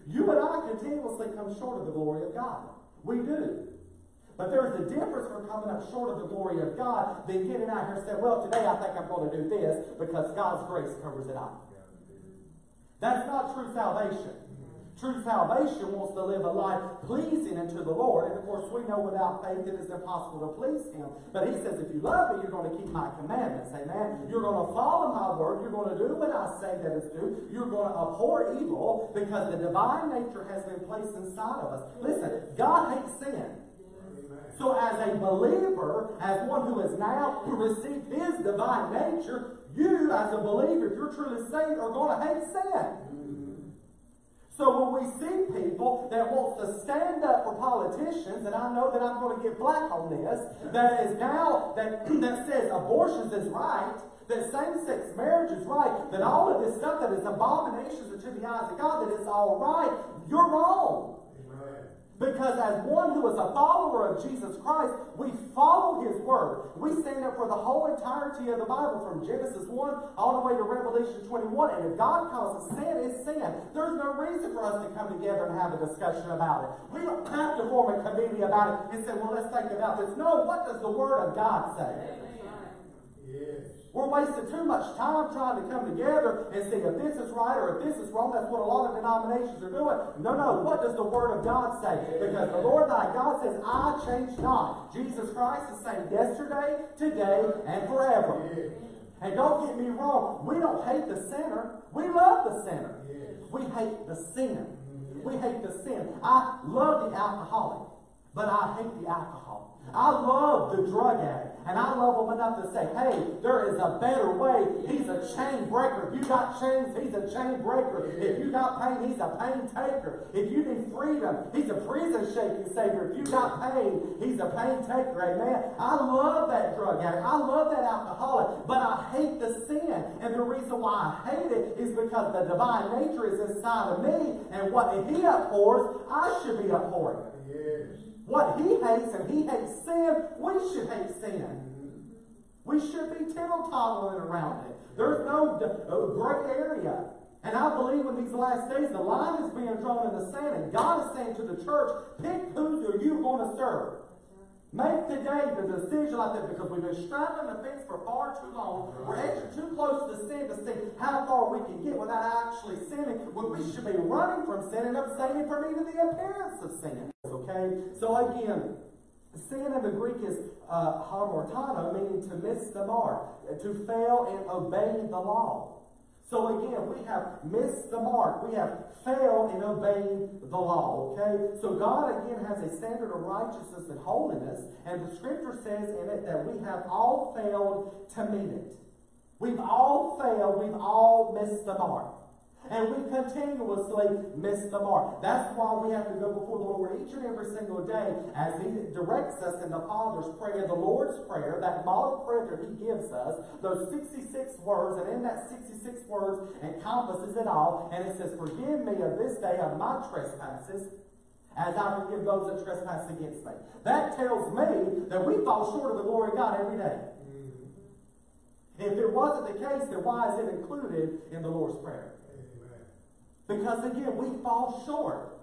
You and I continuously come short of the glory of God. We do. But there's a difference from coming up short of the glory of God than getting out here and saying, well, today I think I'm going to do this because God's grace covers it up. That's not true salvation. True salvation wants to live a life pleasing unto the Lord. And of course, we know without faith it is impossible to please Him. But He says, if you love me, you're going to keep my commandments. Amen. You're going to follow my word. You're going to do what I say that is due. You're going to abhor evil because the divine nature has been placed inside of us. Listen, God hates sin. So, as a believer, as one who has now received His divine nature, you, as a believer, if you're truly saved, are going to hate sin. So when we see people that wants to stand up for politicians, and I know that I'm going to get black on this, that is now that that says abortions is right, that same-sex marriage is right, that all of this stuff that is abominations to the eyes of God, that it's all right, you're wrong. Because as one who is a follower of Jesus Christ, we follow his word. We stand up for the whole entirety of the Bible from Genesis 1 all the way to Revelation 21. And if God calls it sin, it's sin. There's no reason for us to come together and have a discussion about it. We don't have to form a committee about it and say, well, let's think about this. No, what does the word of God say? We're wasting too much time trying to come together and see if this is right or if this is wrong. That's what a lot of denominations are doing. No, no. What does the Word of God say? Because the Lord thy God says, I change not. Jesus Christ is saying yesterday, today, and forever. And don't get me wrong, we don't hate the sinner. We love the sinner. We hate the sin. We hate the sin. I love the alcoholic, but I hate the alcohol. I love the drug addict. And I love him enough to say, hey, there is a better way. He's a chain breaker. If you got chains, he's a chain breaker. If you got pain, he's a pain taker. If you need freedom, he's a prison shaking savior. If you got pain, he's a pain taker. Amen. I love that drug addict. I love that alcoholic. But I hate the sin. And the reason why I hate it is because the divine nature is inside of me. And what he abhors, I should be abhorring. Yes. What he hates, and he hates sin, we should hate sin. We should be tittle-tottling around it. There's no gray area. And I believe in these last days, the line is being drawn in the sand, and God is saying to the church, pick who you going to serve. Make today the decision like that because we've been straddling the fence for far too long. We're edging too close to sin to see how far we can get without actually sinning. When we should be running from sin and abstaining from even the appearance of sin. Okay? So again, sin in the Greek is uh, meaning to miss the mark, to fail in obeying the law. So again, we have missed the mark. We have failed in obeying the law, okay? So God again has a standard of righteousness and holiness, and the scripture says in it that we have all failed to meet it. We've all failed, we've all missed the mark. And we continuously miss the mark. That's why we have to go before the Lord each and every single day as He directs us in the Father's prayer, the Lord's Prayer, that model prayer that He gives us, those 66 words, and in that 66 words encompasses it all. And it says, Forgive me of this day of my trespasses as I forgive those that trespass against me. That tells me that we fall short of the glory of God every day. Mm-hmm. If it wasn't the case, then why is it included in the Lord's Prayer? Because again, we fall short.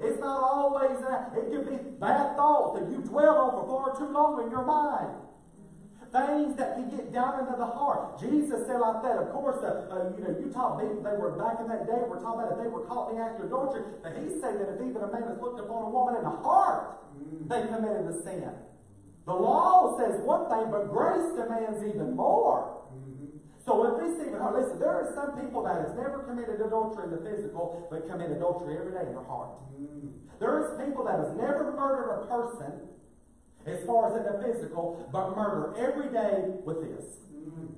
It's not always that. It can be bad thoughts that you dwell on for far too long in your mind. Things that can get down into the heart. Jesus said like that. Of course, uh, uh, you know, you taught me they were back in that day. We're talking about if they were caught in the act of adultery. But he said that if even a man has looked upon a woman in the heart, they committed the sin. The law says one thing, but grace demands even more. So if this even hard, listen, there are some people that has never committed adultery in the physical, but commit adultery every day in their heart. Mm. There is people that has never murdered a person, as far as in the physical, but murder every day with this. Mm.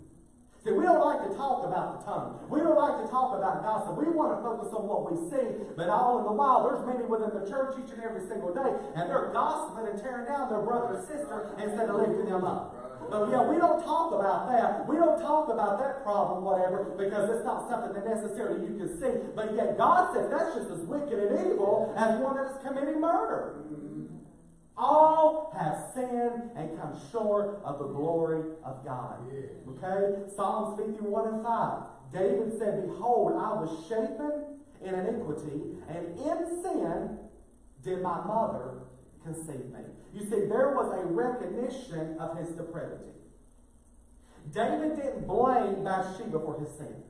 See, we don't like to talk about the tongue. We don't like to talk about gossip. We want to focus on what we see, but all in the while, there's many within the church each and every single day, and they're gossiping and tearing down their brother or sister instead of lifting them up. So yeah, we don't talk about that. We don't talk about that problem, whatever, because it's not something that necessarily you can see. But yet God says that's just as wicked and evil as one that is committing murder. All have sinned and come short of the glory of God. Okay? Psalms 51 and 5. David said, Behold, I was shapen in iniquity, and in sin did my mother conceive me. You see, there was a recognition of his depravity. David didn't blame Bathsheba for his sin.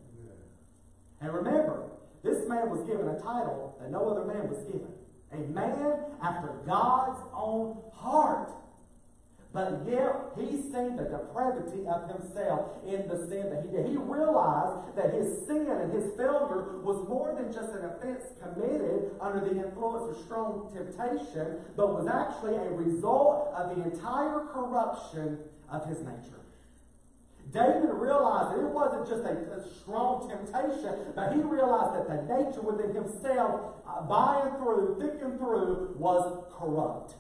And remember, this man was given a title that no other man was given. A man after God's own heart. But yet, he seen the depravity of himself in the sin that he did. He realized that his sin and his failure was more than just an offense committed under the influence of strong temptation, but was actually a result of the entire corruption of his nature. David realized that it wasn't just a, a, strong temptation, but he realized that the nature within himself, uh, by and through, thick and through, was corrupt.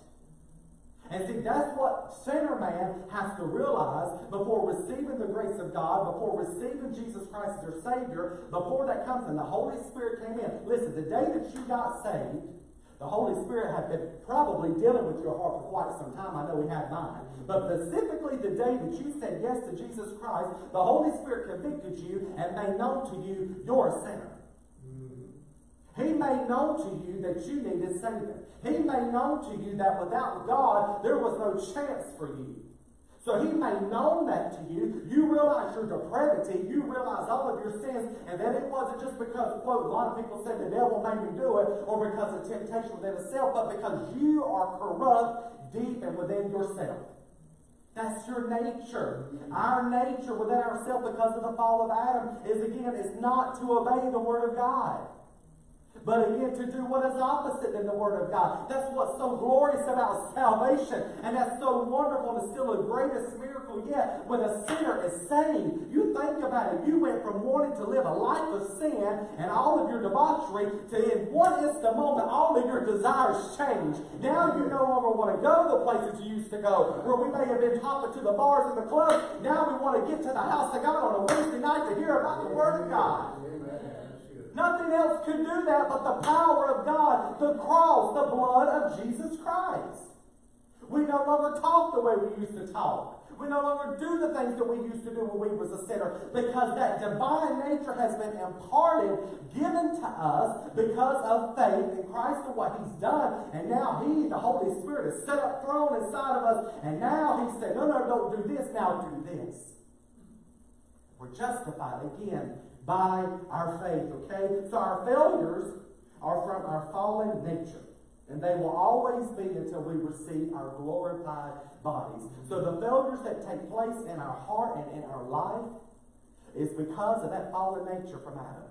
And see, that's what sinner man has to realize before receiving the grace of God, before receiving Jesus Christ as your Savior, before that comes and the Holy Spirit came in. Listen, the day that you got saved, the Holy Spirit had been probably dealing with your heart for quite some time. I know He had mine. But specifically the day that you said yes to Jesus Christ, the Holy Spirit convicted you and made known to you you're a sinner. He made known to you that you needed saving. He made known to you that without God, there was no chance for you. So he made known that to you. You realize your depravity. You realize all of your sins. And that it wasn't just because, quote, a lot of people say the devil made me do it, or because of temptation within itself, but because you are corrupt deep and within yourself. That's your nature. Our nature within ourselves because of the fall of Adam is again, is not to obey the word of God. But again, to do what is opposite than the Word of God. That's what's so glorious about salvation. And that's so wonderful and still the greatest miracle yet. When a sinner is saved, you think about it. You went from wanting to live a life of sin and all of your debauchery to in one instant moment, all of your desires change. Now you no longer want to go the places you used to go, where we may have been hopping to the bars and the clubs. Now we want to get to the house of God on a Wednesday night to hear about the Word of God. Nothing else could do that but the power of God, the cross, the blood of Jesus Christ. We no longer talk the way we used to talk. We no longer do the things that we used to do when we was a sinner because that divine nature has been imparted, given to us because of faith in Christ and what He's done. And now He, the Holy Spirit, is set up throne inside of us. And now He said, no, no, don't do this, now do this. We're justified again by our faith, okay? So our failures are from our fallen nature. And they will always be until we receive our glorified bodies. So the failures that take place in our heart and in our life is because of that fallen nature from Adam.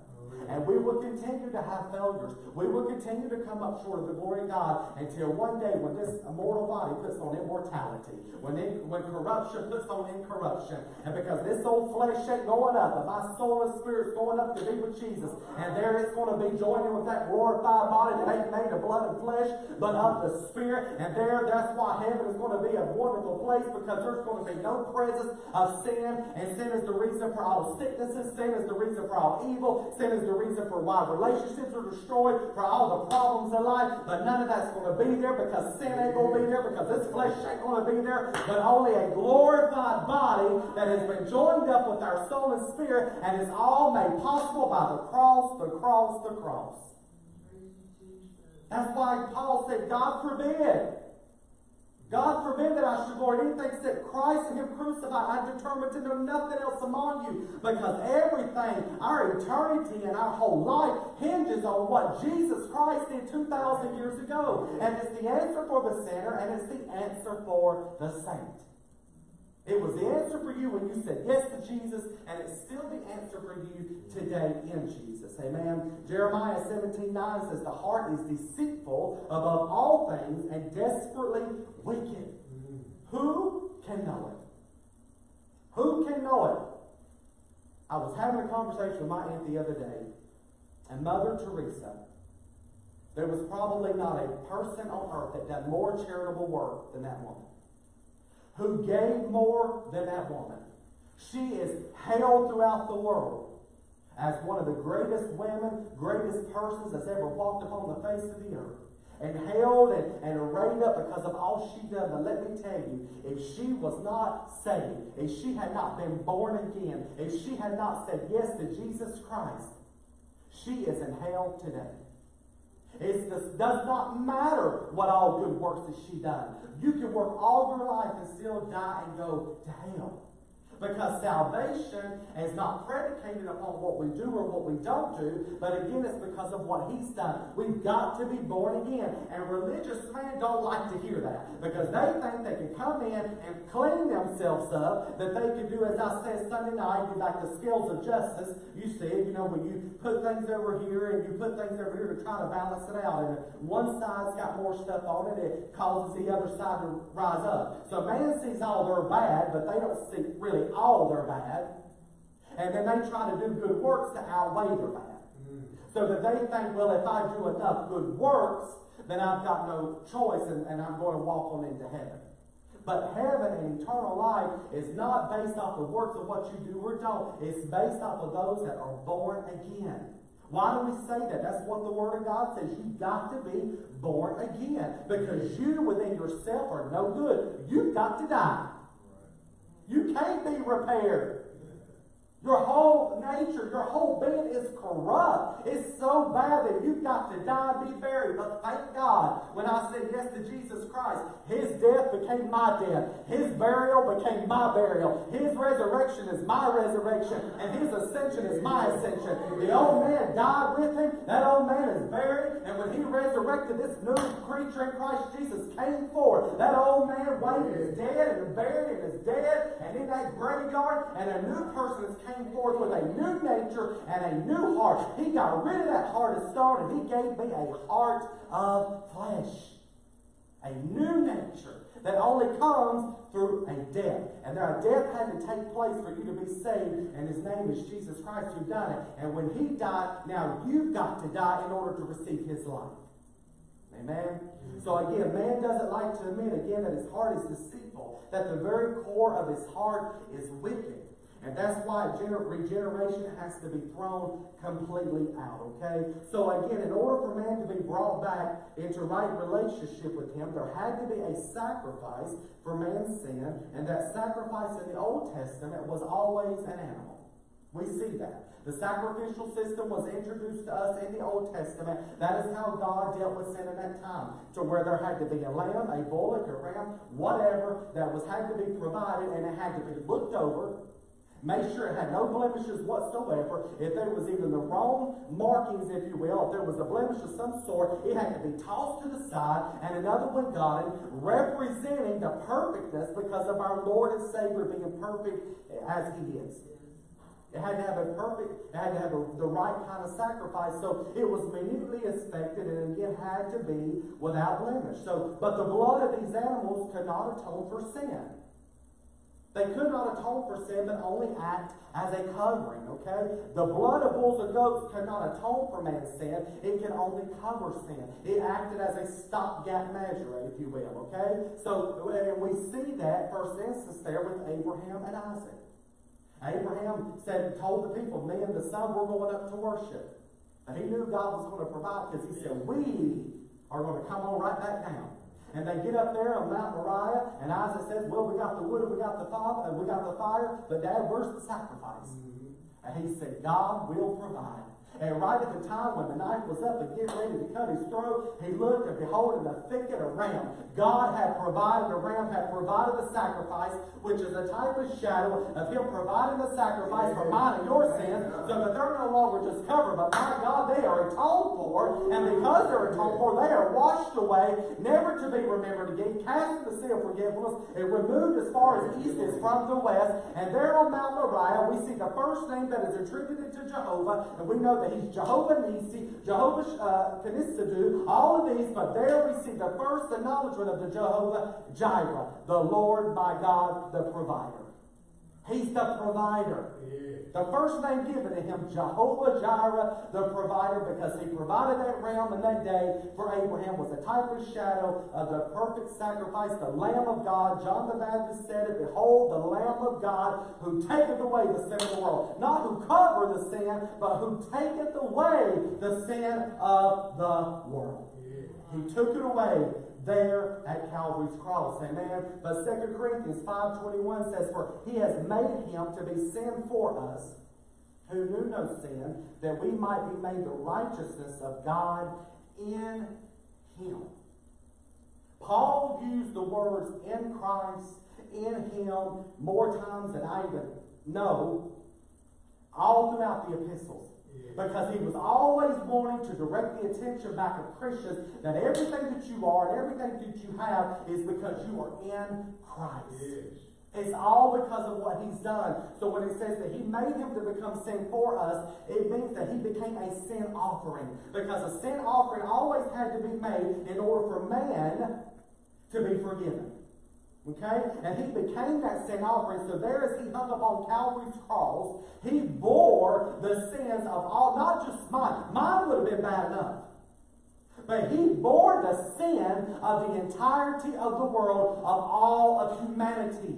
And we will continue to have failures. We will continue to come up short of the glory of God until one day when this mortal body puts on immortality, when, it, when corruption puts on incorruption. And because this old flesh ain't going up, but my soul and spirit's going up to be with Jesus. And there it's going to be joining with that glorified body that ain't made of blood and flesh, but of the spirit. And there, that's why heaven is going to be a wonderful place because there's going to be no presence of sin. And sin is the reason for all sicknesses. Sin is the reason for all evil. Sin is is the reason for why relationships are destroyed, for all the problems in life, but none of that's going to be there because sin ain't going to be there, because this flesh ain't going to be there, but only a glorified body that has been joined up with our soul and spirit, and is all made possible by the cross, the cross, the cross. That's why Paul said, God forbid. God forbid that I should glory in anything except Christ and Him crucified. I'm determined to know nothing else among you because everything, our eternity and our whole life hinges on what Jesus Christ did 2,000 years ago. And it's the answer for the sinner and it's the answer for the saint. It was the answer for you when you said yes to Jesus, and it's still the answer for you today in Jesus. Amen. Jeremiah 17 9 says, The heart is deceitful above all things and desperately wicked. Who can know it? Who can know it? I was having a conversation with my aunt the other day, and Mother Teresa. There was probably not a person on earth that done more charitable work than that woman who gave more than that woman. She is hailed throughout the world as one of the greatest women, greatest persons that's ever walked upon the face of the earth. And hailed and, and arrayed up because of all she done. But let me tell you, if she was not saved, if she had not been born again, if she had not said yes to Jesus Christ, she is in hell today. It does not matter what all good works that she done. You can work all your life and still die and go to hell. Because salvation is not predicated upon what we do or what we don't do, but again, it's because of what He's done. We've got to be born again. And religious men don't like to hear that because they think they can come in and clean themselves up, that they can do, as I said Sunday night, do like the scales of justice. You see you know, when you put things over here and you put things over here to try to balance it out. And one side's got more stuff on it, it causes the other side to rise up. So man sees all their bad, but they don't see really all their bad. And then they try to do good works to outweigh their bad. Mm. So that they think, well, if I do enough good works, then I've got no choice and, and I'm going to walk on into heaven. But heaven and eternal life is not based off the works of what you do or don't. It's based off of those that are born again. Why do we say that? That's what the Word of God says. You've got to be born again. Because you within yourself are no good. You've got to die. You can't be repaired. Your whole nature, your whole being is corrupt. It's so bad that you've got to die and be buried. But thank God, when I said yes to Jesus Christ, His death became my death. His burial became my burial. His resurrection is my resurrection. And His ascension is my ascension. The old man died with Him. That old man is buried. And when He resurrected, this new creature in Christ Jesus came forth. That old man waited is dead and buried and is dead. And in that graveyard, and a new person came came forth with a new nature and a new heart. He got rid of that heart of stone and he gave me a heart of flesh. A new nature that only comes through a death. And that death had to take place for you to be saved, and his name is Jesus Christ who done it. And when he died, now you've got to die in order to receive his life. Amen? So again, man doesn't like to admit again that his heart is deceitful, that the very core of his heart is wicked. And that's why regeneration has to be thrown completely out, okay? So again, in order for man to be brought back into right relationship with him, there had to be a sacrifice for man's sin, and that sacrifice in the Old Testament was always an animal. We see that. The sacrificial system was introduced to us in the Old Testament. That is how God dealt with sin in that time. To where there had to be a lamb, a bullock, a ram, whatever that was had to be provided, and it had to be looked over Make sure it had no blemishes whatsoever. If there was even the wrong markings, if you will, if there was a blemish of some sort, it had to be tossed to the side and another one got it, representing the perfectness because of our Lord and Savior being perfect as He is. It had to have a perfect, it had to have a, the right kind of sacrifice. So it was minutely inspected and again had to be without blemish. So, but the blood of these animals could not atone for sin. They could not atone for sin, but only act as a covering, okay? The blood of bulls and goats could not atone for man's sin. It can only cover sin. It acted as a stopgap measure, if you will, okay? So, and we see that first instance there with Abraham and Isaac. Abraham said, told the people, me and the son, we're going up to worship. But he knew God was going to provide because he said, We are going to come on right back down. And they get up there on Mount Moriah, and Isaac says, Well, we got the wood, and we got the fire, and we got the fire, but Dad, where's the sacrifice? Mm-hmm. And he said, God will provide. And right at the time when the knife was up and getting ready to cut his throat, he looked and behold, in the thicket a ram. God had provided, a ram had provided the sacrifice, which is a type of shadow of him providing the sacrifice for mine and your sins, so that they're no longer just covered, but my God, they are atoned for. And because they're atoned for, they are washed away, never to be remembered again, cast the sea of forgetfulness, and removed as far as east is from the west. And there on Mount Moriah, we see the first name that is attributed to Jehovah, and we know that he's Jehovah Nisi, Jehovah uh, all of these, but there we see the first acknowledgement of the Jehovah Jireh, the Lord my God, the provider. He's the provider. The first name given to him, Jehovah Jireh, the provider, because he provided that ram in that day for Abraham, was a type of shadow of the perfect sacrifice, the Lamb of God. John the Baptist said it, Behold, the Lamb of God who taketh away the sin of the world. Not who cover the sin, but who taketh away the sin of the world. He took it away there at Calvary's cross. Amen. But 2 Corinthians 5.21 says, For he has made him to be sin for us, who knew no sin, that we might be made the righteousness of God in him. Paul used the words in Christ, in him, more times than I even know, all throughout the epistles. Because he was always wanting to direct the attention back of Christians that everything that you are and everything that you have is because you are in Christ. Yes. It's all because of what he's done. So when it says that he made him to become sin for us, it means that he became a sin offering. Because a sin offering always had to be made in order for man to be forgiven. Okay? And he became that sin offering. So there as he hung upon Calvary's cross, he bore the sins of all, not just mine. Mine would have been bad enough. But he bore the sin of the entirety of the world, of all of humanity.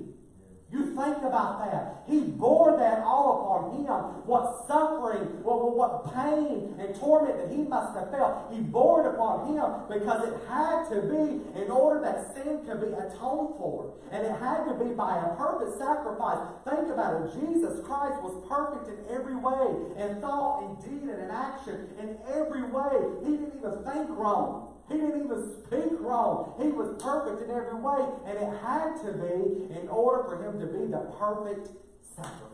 You think about that. He bore that all upon him. What suffering, what, what pain and torment that he must have felt. He bore it upon him because it had to be in order that sin could be atoned for. And it had to be by a perfect sacrifice. Think about it. Jesus Christ was perfect in every way. In thought, in deed, and in action. In every way. He didn't even think wrong. He didn't even speak wrong. He was perfect in every way, and it had to be in order for him to be the perfect sacrifice.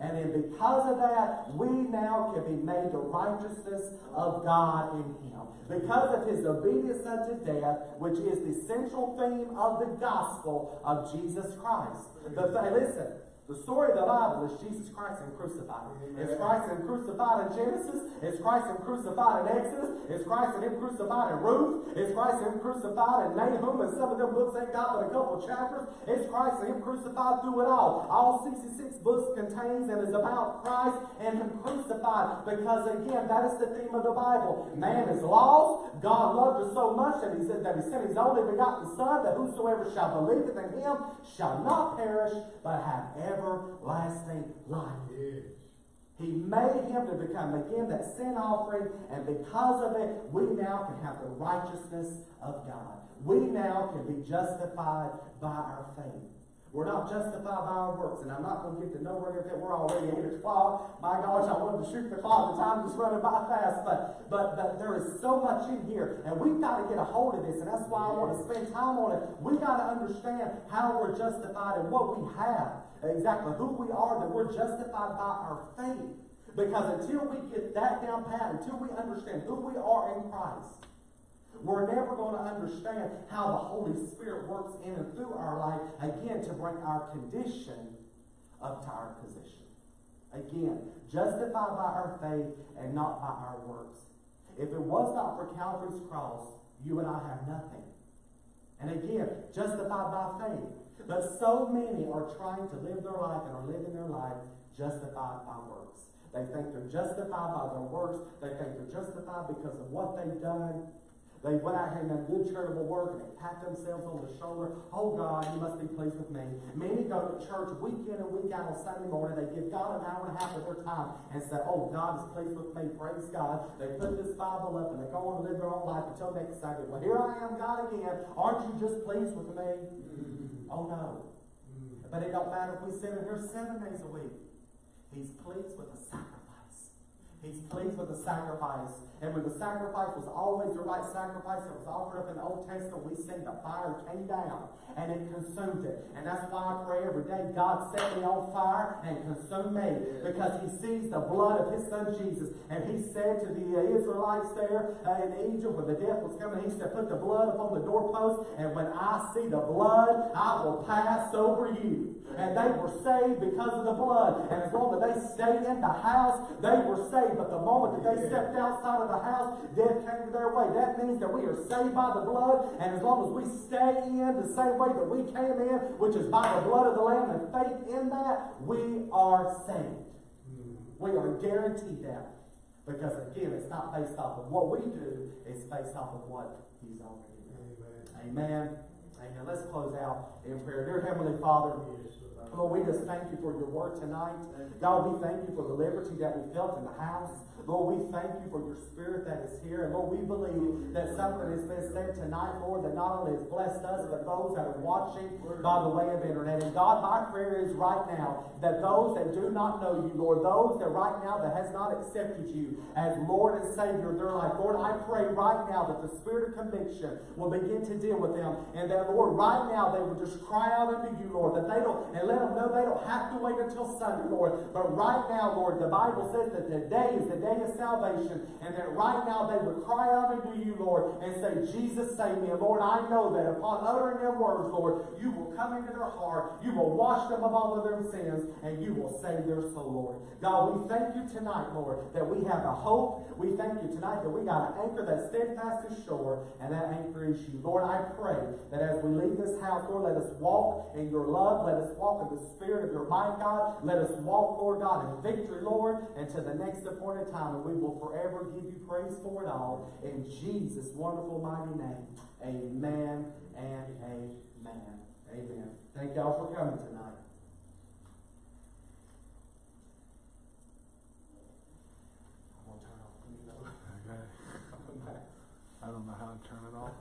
And then because of that, we now can be made the righteousness of God in him. Because of his obedience unto death, which is the central theme of the gospel of Jesus Christ. The, listen, the story of the Bible is Jesus Christ and crucified. It's Christ and crucified in Genesis. It's Christ and crucified in Exodus. It's Christ and him crucified in Ruth. It's Christ and him crucified in Nahum. And some of them books ain't got but a couple chapters. It's Christ and him crucified through it all. All 66 books contains and is about Christ and him crucified. Because again, that is the theme of the Bible. Man is lost. God loved us so much that he said that he sent his only begotten Son, that whosoever shall believe in him shall not perish, but have everlasting life. Yes. He made him to become again that sin offering, and because of it, we now can have the righteousness of God. We now can be justified by our faith. We're not justified by our works, and I'm not going to get to nowhere that. We're already eight o'clock. My gosh, I wanted to shoot the clock. The time's just running by fast, but but but there is so much in here, and we've got to get a hold of this, and that's why I want to spend time on it. We got to understand how we're justified and what we have, exactly who we are, that we're justified by our faith. Because until we get that down pat, until we understand who we are in Christ, we're never going to understand how the Holy Spirit works in and through our life, again, to bring our condition up to our position. Again, justified by our faith and not by our works. If it was not for Calvary's cross, you and I have nothing. And again, justified by faith. But so many are trying to live their life and are living their life justified by works. They think they're justified by their works. They think they're justified because of what they've done. They went out here and done good charitable work and they pat themselves on the shoulder. Oh God, you must be pleased with me. Many go to church week in and week out on Sunday morning. They give God an hour and a half of their time and say, Oh, God is pleased with me. Praise God. They put this Bible up and they go on to live their own life until next Sunday. Well, here I am, God again. Aren't you just pleased with me? Oh no. Mm. But it don't matter if we sit in here seven days a week. He's pleased with the sacrifice. He's pleased with the sacrifice. And when the sacrifice was always the right sacrifice that was offered up in the Old Testament, we sing the fire came down and it consumed it. And that's why I pray every day, God set me on fire and consume me. Because he sees the blood of his son Jesus. And he said to the Israelites there uh, in Egypt when the death was coming, he said, put the blood upon the doorpost. And when I see the blood, I will pass over you. And they were saved because of the blood. And as long as they stayed in the house, they were saved. But the moment that they stepped outside of the house, death came their way. That means that we are saved by the blood. And as long as we stay in the same way that we came in, which is by the blood of the Lamb and faith in that, we are saved. We are guaranteed that. Because again, it's not based off of what we do, it's based off of what He's already done. Amen. Amen. Let's close out in prayer. Dear Heavenly Father, Lord, we just thank you for your word tonight. God, we thank you for the liberty that we felt in the house. Lord, we thank you for your spirit that is here. And Lord, we believe that something has been said tonight, Lord, that not only has blessed us, but those that are watching by the way of internet. And God, my prayer is right now that those that do not know you, Lord, those that right now that has not accepted you as Lord and Savior of their life, Lord, I pray right now that the spirit of conviction will begin to deal with them. And that, Lord, right now they will just cry out unto you, Lord, that they don't, and let them know they don't have to wait until Sunday, Lord. But right now, Lord, the Bible says that today is the day of salvation, and that right now they would cry out unto you, Lord, and say, Jesus, save me. And Lord, I know that upon uttering their words, Lord, you will come into their heart, you will wash them of all of their sins, and you will save their soul, Lord. God, we thank you tonight, Lord, that we have a hope. We thank you tonight that we got an anchor that's steadfast as shore, and that anchor is you. Lord, I pray that as we leave this house, Lord, let us walk in your love. Let us walk in the spirit of your might, God. Let us walk, Lord God, in victory, Lord, until the next appointed time, and we will forever give you praise for it all. In Jesus' wonderful, mighty name. Amen and amen. Amen. Thank y'all for coming tonight. I don't know how to turn it off.